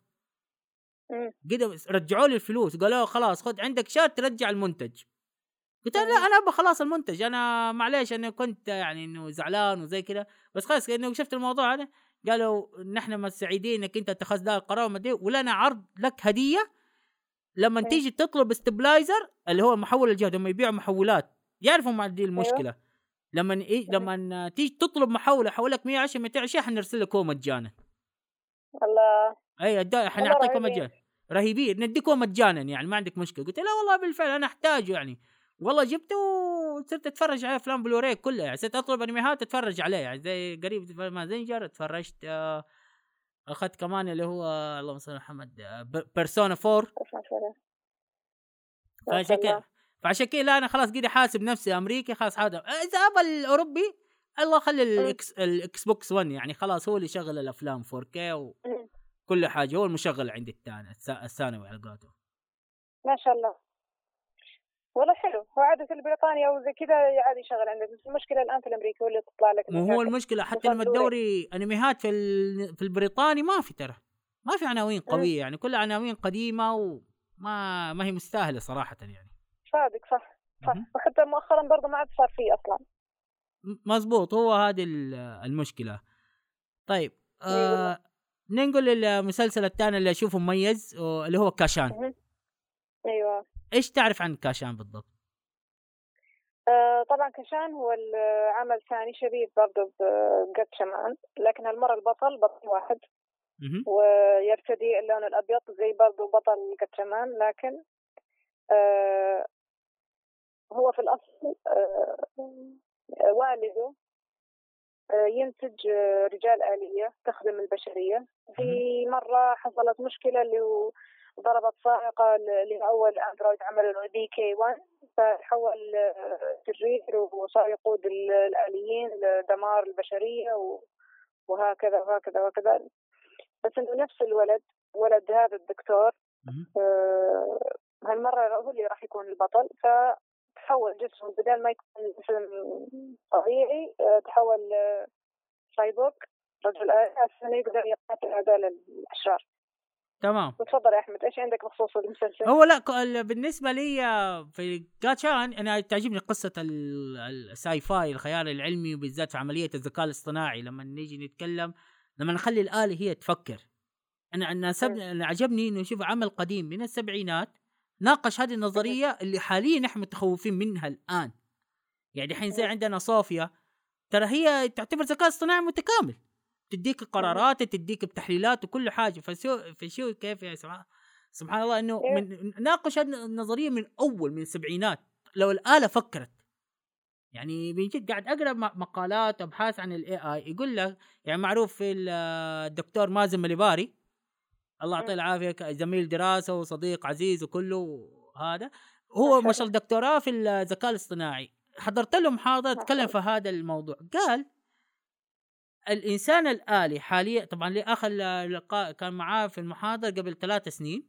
قد رجعوا لي الفلوس قالوا خلاص خذ عندك شهر ترجع المنتج. قلت لا أنا أبغى خلاص المنتج أنا معليش أنا كنت يعني إنه زعلان وزي كذا بس خلاص إنه شفت الموضوع هذا قالوا نحن سعيدين إنك أنت اتخذت ذا القرار وما ولنا عرض لك هدية لما تيجي تطلب stabilizer اللي هو محول الجهد هم يبيعوا محولات. يعرفوا ما دي المشكلة. أيوه. لما إيه لما تيجي تطلب محول احولك 110 220 حنرسل لك هو مجانا. الله. اي حنعطيكم مجانا. رهيبين نديكم مجانا يعني ما عندك مشكلة. قلت لا والله بالفعل أنا أحتاجه يعني. والله جبته وصرت أتفرج على أفلام بلوري كلها يعني. صرت أطلب انميات أتفرج عليها يعني. زي قريب مازنجر اتفرجت آه أخذت كمان اللي هو اللهم صل على محمد بيرسونا 4 فعشان كذا فعشان كذا لا أنا خلاص قاعد أحاسب نفسي أمريكي خلاص هذا. إذا أبغى الأوروبي الله خلي الاكس ال Xbox 1 يعني خلاص هو اللي يشغل الأفلام 4K وكل حاجة هو المشغل عندي الثاني الثانوي على قولته ما شاء الله. والله حلو. هو عادة في بريطانيا وزي كذا عادي يشغل عندك. بس المشكلة الآن في الأمريكي هو اللي تطلع لك مو هو المشكلة. حتى لما تدوري أنميات في في البريطاني ما في ترى. ما في عناوين قوية يعني. كلها عناوين قديمة وما ما هي مستاهلة صراحة يعني. صادق صح. صح. وحتى مؤخرا برضه ما عاد صار فيه أصلا. مزبوط هو هذه المشكلة. طيب آه ننقل للمسلسل الثاني اللي أشوفه مميز اللي هو كاشان. أيوه. إيش تعرف عن كاشان بالضبط؟ آه طبعا كاشان هو العمل ثاني شبيه برضه بقد شمان لكن هالمرة البطل بطل واحد. ويرتدي اللون الأبيض زي برضه بطل قد شمان لكن آه هو في الأصل آه والده ينتج رجال آلية تخدم البشرية. في مرة حصلت مشكلة اللي هو ضربت صاعقة لأول أندرويد عملوا دي كي 1 فتحول شرير وصار يقود الآليين لدمار البشرية وهكذا وهكذا وهكذا. بس إنه نفس الولد ولد هذا الدكتور آه هالمرة هو اللي راح يكون البطل. فتحول جسمه بدل ما يكون جسم طبيعي آه تحول سايبورغ رجل آلي عشان يقدر يقاتل هذول الأشرار. تمام. تفضل يا أحمد إيش عندك بخصوص المسلسل؟ هو لا بالنسبة لي في جاتشان أنا تعجبني قصة ال sci-fi الخيال العلمي وبالذات في عملية الذكاء الاصطناعي. لما نيجي نتكلم لما نخلي الآلة هي تفكر. أنا أنا, سب... أنا عجبني إنه شوف عمل قديم من السبعينات ناقش هذه النظرية اللي حاليا إحنا متخوفين منها الآن. يعني الحين زي عندنا صوفيا ترى هي تعتبر ذكاء اصطناعي متكامل. تديك قرارات تديك بتحليلات وكل حاجة. فشو فشو كيف يا سبحان سبحان الله إنه إيه. من ناقش هذه النظرية من أول من السبعينات. لو الآلة فكرت يعني من جد قاعد أقرأ مقالات أبحاث عن الاي اي يقول لك يعني معروف في الدكتور مازن مليباري الله يعطيه العافية زميل دراسة وصديق عزيز وكله هذا هو ما شاء الله. دكتوراه في الذكاء الاصطناعي. حضرت له محاضره تكلم في هذا الموضوع. قال الإنسان الآلي حاليا طبعا لي آخر لقاء كان معاه في المحاضرة قبل ثلاث سنين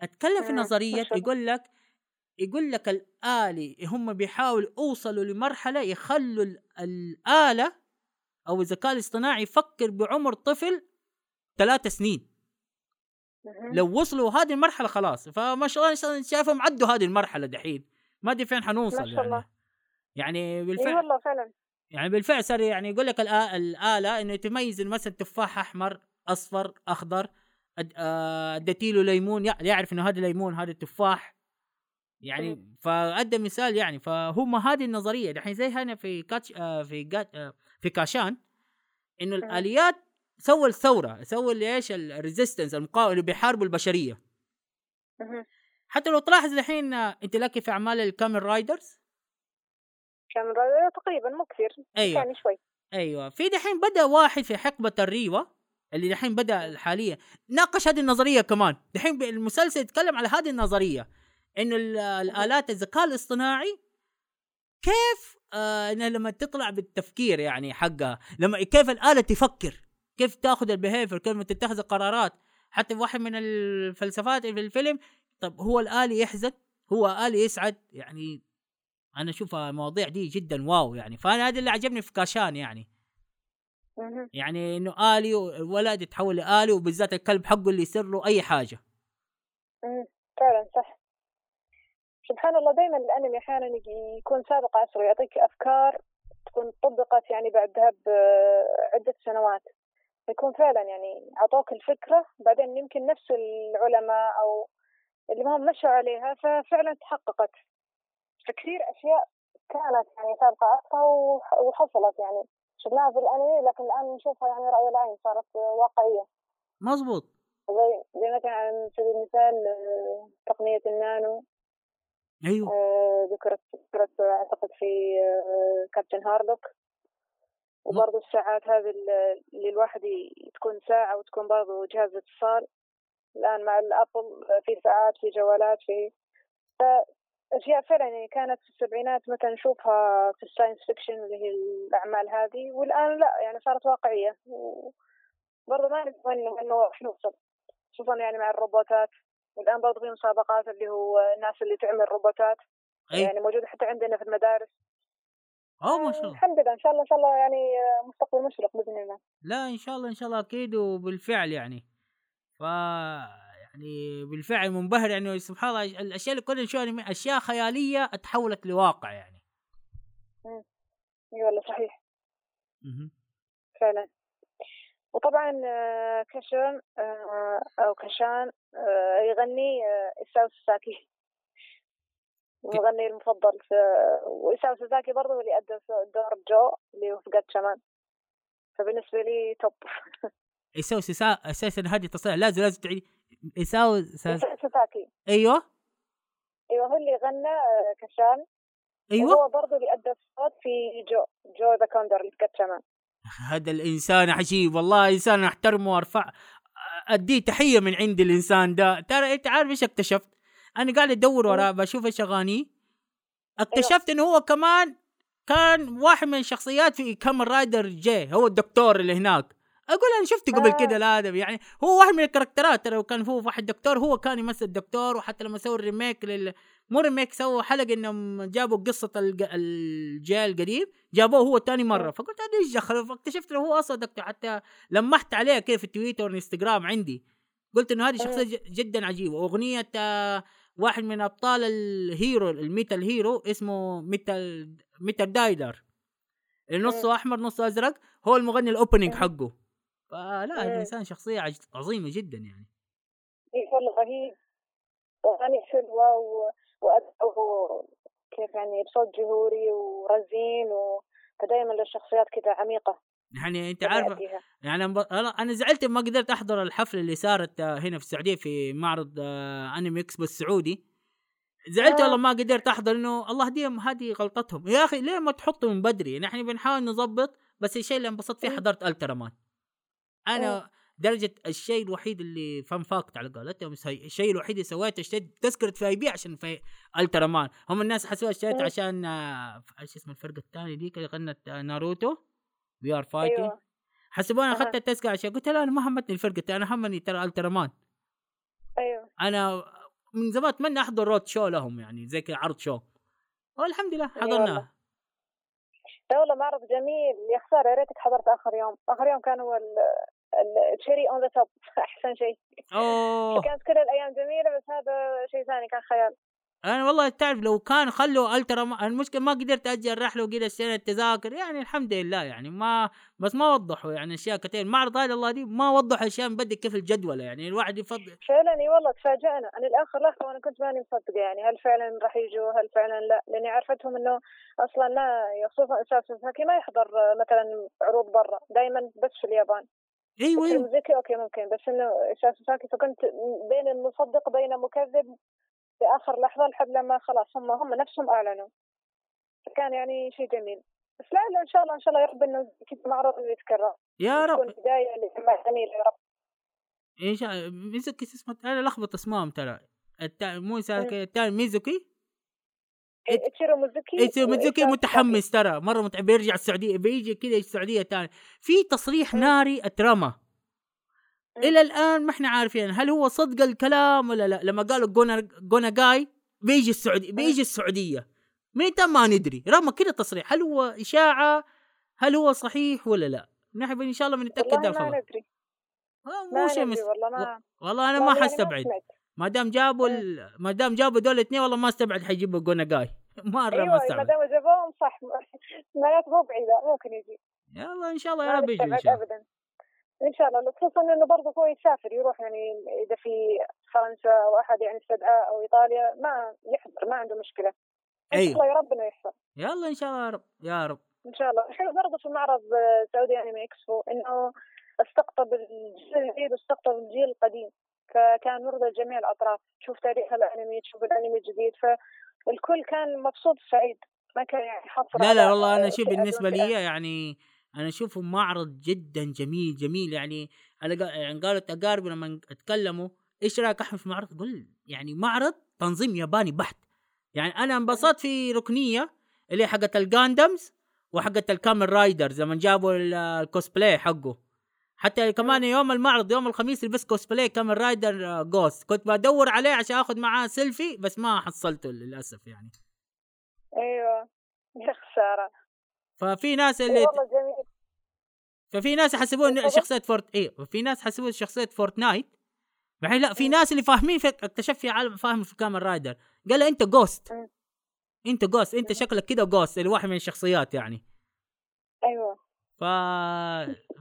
أتكلم في نظرية يقول لك يقول لك الآلي هم بيحاولوا يوصلوا لمرحلة يخلوا الآلة أو الذكاء الاصطناعي يفكر بعمر طفل ثلاث سنين. لو وصلوا هذه المرحلة خلاص. فما شاء الله شايفهم عدوا هذه المرحلة دحين. ما أدري فين حنوصل ما شاء الله. يعني يعني بالفعل اي والله فعلا. يعني بالفعل صار يعني يقول لك الآلة إنه تميز مثلا تفاح أحمر أصفر أخضر اديتي له ليمون يعرف إنه هذا ليمون هذا تفاح. يعني فأدى مثال يعني فهم هذه النظرية دحين زي هنا في كاتش آه في آه في كاشان إنه الآليات سووا الثورة سووا اللي إيش ال resistance المقاومه اللي بيحاربوا البشرية. حتى لو تلاحظ الحين أنت لك في أعمال ال Kamen Riders Riders تقريبا مو كثير أيوه. يعني شوي. أيوه. في دحين بدأ واحد في حقبة الريوة اللي دحين بدأ حاليا. ناقش هذه النظرية كمان. دحين المسلسل يتكلم على هذه النظرية إنه الآلات الذكاء الاصطناعي كيف آه لما تطلع بالتفكير يعني حقها لما كيف الآلة تفكر كيف تأخذ البيهيفير كيف تتخذ القرارات. حتى واحد من الفلسفات في الفيلم طب هو الالي يحزن هو الي يسعد يعني أنا أشوف المواضيع دي جدا واو يعني. فأنا هذا اللي عجبني في كاشان يعني. يعني إنه آلي الولد يتحول لآلي وبالذات الكلب حقه اللي يصير له أي حاجة. فعلا صح. سبحان الله دائما الأنمي أحيانا يكون سابق عصره يعطيك أفكار تكون طبقت يعني بعدها بعده سنوات. يكون فعلا يعني أعطوك الفكرة بعدين يمكن نفس العلماء أو اللي هم مشوا عليها ففعلا تحققت. فكثير أشياء كانت يعني سابقة عصرها وحصلت يعني. شفناها في الأنمي لكن الآن نشوفها يعني رأي العين صارت واقعية. مظبوط. زي زي مثلا على سبيل المثال آه، تقنية النانو. أيوه. آه، ذكرت ذكرت أعتقد في آه، كابتن هاردوك. وبرضه الساعات هذه اللي الواحد تكون ساعة وتكون برضه جهاز اتصال. الآن مع ال Apple في ساعات في جوالات في أشياء فعلا يعني كانت في السبعينات متى نشوفها في ال science fiction اللي هي الأعمال هذه والآن لا يعني صارت واقعية. وبرضه ما نتمنى إنه راح نوصل خصوصا يعني مع الروبوتات. والآن برضه في مسابقات اللي هو الناس اللي تعمل روبوتات. أي. يعني موجودة حتى عندنا في المدارس. آه ما شاء الله. الحمد لله إن شاء الله إن شاء الله يعني مستقبل مشرق بإذن الله. لا إن شاء الله إن شاء الله أكيد وبالفعل يعني. ف يعني بالفعل منبهر يعني سبحان الله الأشياء اللي كنا نشوفها أشياء خيالية تحولت لواقع يعني. إي والله صحيح. فعلا. وطبعا آه، كشان آه، أو كشان آه، يغني إساو ساكي المغني المفضل في وإساو ساساكي برضه اللي أدى دور جو اللي هو في جاتشمان. فبالنسبة لي top. إساو أساسا هذه تصريح لازم لازم تعيد إساو ساساكي أيوه. أيوه هو اللي غنى آه، كشان. أيوه. هو برضه اللي أدى الصوت في جو Joe the Condor اللي في جاتشمان هذا الإنسان عجيب والله إنسان أحترمه وأرفع أديه تحية من عند الإنسان ده. ترى أنت عارف إيش اكتشفت؟ أنا قاعد أدور وراه بشوف إيش أغانيه. اكتشفت إنه هو كمان كان واحد من الشخصيات في كامن رايدر جي هو الدكتور اللي هناك. أقول أنا شفته قبل آه. كده الادم يعني هو واحد من ال character ات ترى كان هو واحد دكتور هو كان يمثل الدكتور وحتى لما سووا ال remake لل مو remake سووا حلقة إنهم جابوا قصة الج... الجيل القديم جابوه هو تاني مرة فقلت هذا إيش دخل فاكتشفت إنه هو أصلا دكتور حتى لمحت عليه كيف في تويتر والانستغرام عندي قلت إنه هذه شخصية جدا عجيبة. أغنية آه، واحد من أبطال ال hero ال metal hero اسمه ميتال ميتالدر نصه أحمر نصه أزرق هو المغني ال opening حقه. فلا الإنسان شخصية عظيمة جدا يعني. اي والله رهيب. واغاني حلوة و... كيف يعني بصوت جهوري ورزين و... فدائما الشخصيات كذا عميقة. يعني أنت عارف يعني أنا زعلت ما قدرت أحضر الحفلة اللي صارت آه، هنا في السعودية في معرض آه، Anime Expo السعودي زعلت والله آه. ما قدرت أحضر إنه الله هديهم هذه غلطتهم. يا أخي ليه ما تحطوا من بدري؟ نحن بنحاول نظبط بس الشيء اللي انبسطت فيه حضرت الترا مان أنا درجة الشيء الوحيد اللي fun fact على قولتهم الشيء الوحيد اللي سويته اشتريت تذكرة VIP عشان في الترا مان هم الناس حسوا اشتريت عشان آه، إيش اسم الفرقة الثانية ديك اللي غنت ناروتو We are fighting أيوة. حسبوني أخذت التذكرة عشان قلت لا أنا ما همتني الفرقة أنا همني ترى الترا مان أيوه. أنا من زمان أتمنى أحضر road show لهم يعني زي كذا عرض show والحمد لله حضرناه لا والله معرض جميل. يا خسارة يا ريتك حضرت آخر يوم. آخر يوم كان هو ال cherry on the top أحسن شيء. أوه. كانت كل الأيام جميلة بس هذا شيء ثاني كان خيال. أنا والله تعرف لو كان خلوا الترا مان المشكلة ما قدرت أجي الرحله وكذا اشتريت التذاكر يعني الحمد لله يعني ما بس ما وضحوا يعني أشياء كثير معرض هذا الله دي ما وضحوا أشياء مبدئ كيف الجدول يعني الواحد يفضل. فعلا إي والله تفاجئنا أنا الآخر لحظة وأنا كنت ماني مصدقة يعني هل فعلا راح يجوا هل فعلا لا؟ لأني عرفتهم إنه أصلا لا خصوصا أساس ما يحضر مثلا عروض برا دائما بس في اليابان. أيوه أيوه. أوكي ممكن بس إنه ساكي فكنت بين المصدق بين مكذب في اخر لحظة لحد لما خلاص هم هم نفسهم أعلنوا. فكان يعني شيء جميل. بس لعل إن شاء الله إن شاء الله يا رب إنه كذا معرض يتكرر. يا رب. بداية جميلة يا رب. إن شاء الله. ميزوكي اسمه؟ أنا لخبط اسمهم ترى. مو الثاني ميزوكي. اتشيرو ميزوكي اتشيرو ميزوكي متحمس ترى. مرة متحمس بيرجع السعودية بيجي كذا السعودية ثاني في تصريح ناري أترمى. إلى الآن ما إحنا عارفين. هل هو صدق الكلام ولا لا؟ لما قالوا جونا جونا جاي بيجي السعوديه بيجي السعودية. متى ما ندري. رغم كذا تصريح. هل هو إشاعة؟ هل هو صحيح ولا لا؟ نحن إن شاء الله بنتأكد الخبر ما ندري. مو شيء. والله ما والله أنا ما حستبعد ما دام جابوا ال... ما دام جابوا دول الاثنين والله ما استبعد حيجيبوا جونا جاي مره أيوة ما استبعد ما دام جابوهم صح معناته مو بعيدة ممكن يجي. يلا إن شاء الله يا رب يجي إن شاء الله. ابدا. إن شاء الله خصوصا إنه برضه هو يسافر يروح يعني إذا في فرنسا أو أحد يعني استدعاء أو إيطاليا ما يحضر ما عنده مشكلة. إن شاء الله يا رب انه يحصل يلا إن شاء الله يا رب يا رب. إن شاء الله. الحين برضه في معرض سعودي أنمي إكسبو إنه استقطب الجيل الجديد واستقطب الجيل القديم. فكان يرضى جميع الأطراف. تشوف تاريخ الأنمي تشوف الأنمي الجديد فالكل كان مبسوط سعيد. ما كان يعني حصر لا لا والله أنا شوف بالنسبة لي يعني أنا أشوفه معرض جدا جميل جميل. يعني أنا يعني قالوا أقاربي لما اتكلموا إيش رأيك أحمد في المعرض؟ قل يعني معرض تنظيم ياباني بحت. يعني أنا انبسطت في ركنية اللي حقت ال Gundams وحقت ال Kamen Riders لما جابوا الكوسبلاي حقه. حتى كمان يوم المعرض يوم الخميس لبس كوسبلاي كامل رايدر جوست كنت بدور عليه عشان آخذ معاه سيلفي بس ما حصلته للأسف يعني. أيوه. يا خسارة. ففي ناس اللي والله جميل. ففي ناس يحسبون شخصية فورت إيه في ناس يحسبون شخصية فورتنايت بعدين لا في ناس اللي فاهمين في اكتشف في عالم فاهم في كامن رايدر. قال له أنت جوست أنت جوست أنت شكلك كده جوست اللي واحد من الشخصيات يعني. أيوه. ف...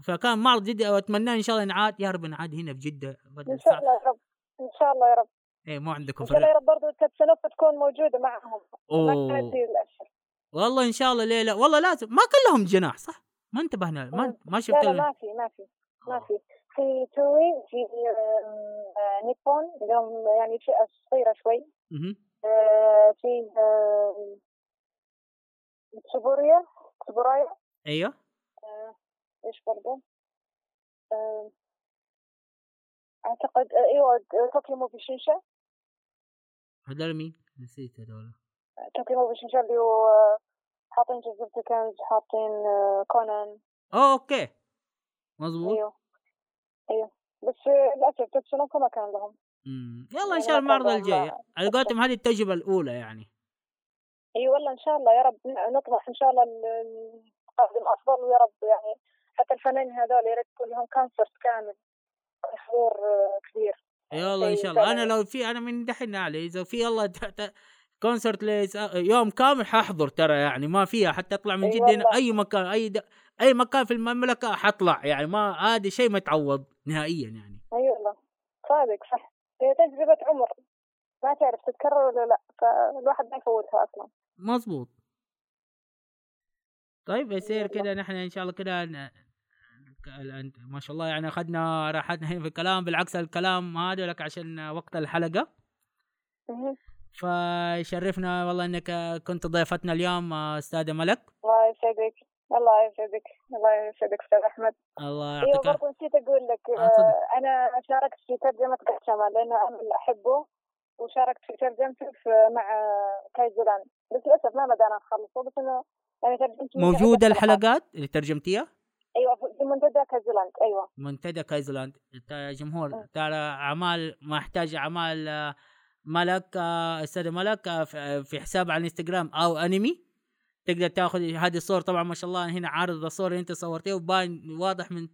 فكان معرض جدا واتمنى إن شاء الله ينعاد يا رب ينعاد هنا في جدة. إن شاء الله يا رب إن شاء الله يا رب. إيه مو عندكم إن شاء الله يا رب برضه تتسنف تكون موجودة معهم. أوه. والله إن شاء الله ليه لا والله لازم ما كلهم جناح صح؟ ما انتبهنا ما ما شفت لا, لا ما في ما في ما في. في توي في آه، نيبون لهم يعني فئة صغيرة شوي. آه، في تسوبوريا تسوبورايا أيوه. آه، إيش برضه؟ أعتقد إيوه توكيو موفي شينشا. هذول مين؟ نسيت هذول. توكيو موفي شينشا اللي هو حاطين جزيرة كنز حاطين آه، كونان. آه okay. مظبوط. إيوه. إيوه. بس للأسف تتسونوكو ما كان لهم. امم يلا إن يعني شاء الله المعرض الجاي على قولتهم هذه التجربة الأولى يعني. إي والله إن شاء الله يا رب نطمح إن شاء الله القادم أفضل ويا رب يعني حتى الفنانين هذول يا ريت يكون لهم concert كامل حضور آه، كبير. يلا إن شاء الله. أنا لو في أنا من دحين علي إذا في الله كونسرت ليس يوم كامل حاحضر ترى يعني ما فيها. حتى أطلع من جده أي مكان أي د... أي مكان في المملكة حطلع يعني ما هذا شيء ما يتعوض نهائيا يعني. إي والله. صادق صح. هي تجربة عمر. ما تعرف تتكرر ولا لا فالواحد ما يفوتها أصلا. مظبوط طيب يصير كذا نحن إن شاء الله كذا ما شاء الله يعني أخذنا راحتنا هنا في الكلام. بالعكس الكلام هذا لك عشان وقت الحلقة. فشرفنا والله إنك كنت ضيفتنا اليوم أستاذة ملك. الله يسعدك. الله يسعدك. الله يسعدك أستاذ أحمد. الله أيوه يعطيك برضه نسيت أقول لك آه،. آه أنا شاركت في ترجمة قحشمه لأنه عمل أحبه وشاركت في ترجمته مع كايزولاند بس للأسف ما بدانا نخلصه بس إنه يعني ترجمت حلقات. الحلقات اللي ترجمتيها؟ أيوه في منتدى كايزولاند أيوه. منتدى كايزولاند جمهور مم. ترى أعمال ما احتاج أعمال آه، ملك آه، أستاذ ملك آه، في- حساب على الإنستغرام أو أنمي. تقدر تاخذ هذه الصور. طبعا ما شاء الله هنا عارض الصور اللي أنت صورتيها وباين واضح من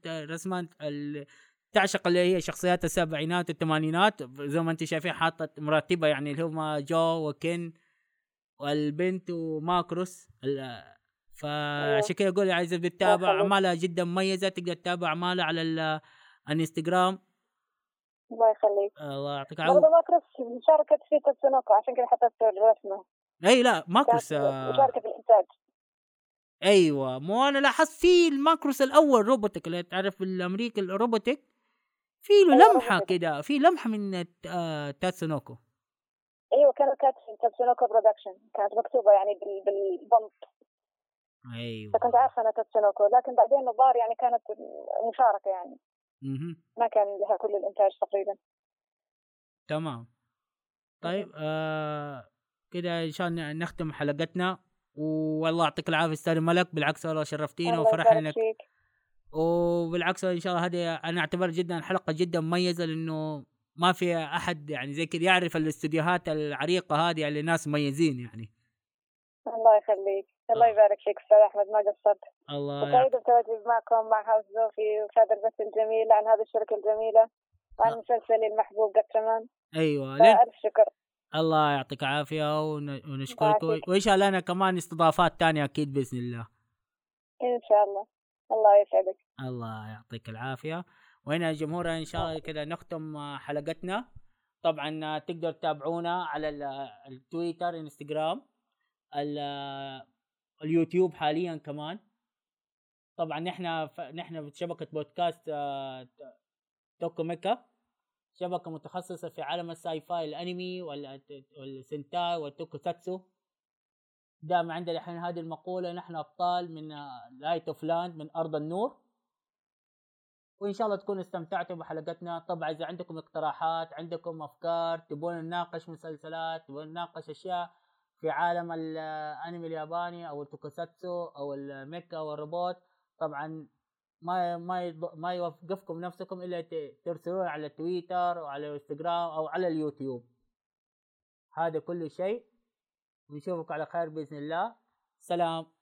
ال- تعشق اللي هي شخصيات السبعينات والثمانينات زي ما انت شايفين حاطة مرتبة يعني اللي هم جو وكن والبنت وماكروس فعشان كذا أقول عايز بتتابع. أعمالها جدا مميزة تقدر تتابع أعمالها على ال- الإنستغرام. الله يخليك. الله يعطيك برضه العافية. ماكروس شاركت في تاتسونوكو عشان كذا حطيت الرسمة. إي لا ماكروس آه، مشاركة في الإنتاج. أيوه. مو أنا لاحظت في الماكروس الأول روبوتك اللي تعرف الامريكي الروبوتك؟ في له أيوة، لمحة. كده في لمحة من آه، تاتسونوكو أيوه كانت كاتبه تاتسونوكو production كانت مكتوبة يعني بال- بالبنط أيوه. فكنت عارفة أنها تاتسونوكو لكن بعدين الظاهر يعني كانت مشاركة يعني. مهم. ما كان لها كل الإنتاج تقريبا. تمام. طيب آه كده ان شاء الله نختم حلقتنا والله يعطيك العافية أستاذ ملك بالعكس والله شرفتينا وفرحنا انك وبالعكس إن شاء الله هذه أنا أعتبر جدا حلقة جدا مميزة لأنه ما في أحد يعني زي كذا يعرف الاستديوهات العريقة هذه اللي ناس مميزين يعني. الله يخليك. الله يبارك فيك أستاذ أحمد ما قصرت؟ الله وسعيدة بتواجدي معكم مع هاوس زوفي وفي هذا البث الجميل عن هذه الشركة الجميلة؟ وعن آه. مسلسلي المحبوب قترمان أيوه فألف شكر. الله يعطيك ون- ونشكرك. وإن شاء الله لنا كمان استضافات تانية أكيد بإذن الله. إن شاء الله. الله يسعدك. الله يعطيك العافية. وهنا يا جمهور إن شاء الله كده نختم آه، حلقتنا. طبعا آه، تقدر تتابعونا على ال- التويتر إنستغرام. آه، اليوتيوب حاليا كمان. طبعا نحن ف... نحن في شبكة بودكاست آه، توكو ميكا. شبكة متخصصة في عالم ال sci-fi الأنمي وال- والسنتاي والتوكو ساتسو. دائما عندنا الحين هذه المقولة نحن أبطال من Light of Land من أرض النور. وإن شاء الله تكونوا استمتعتوا بحلقتنا. طبعا إذا عندكم اقتراحات عندكم أفكار تبون نناقش مسلسلات تبون نناقش أشياء في عالم الأنمي الياباني أو التوكوساتسو أو الميكا أو الروبوت طبعا ما ما ما يوقفكم نفسكم إلا ترسلون على تويتر وعلى الانستغرام أو على اليوتيوب. هذا كل شيء. ونشوفك على خير بإذن الله. سلام.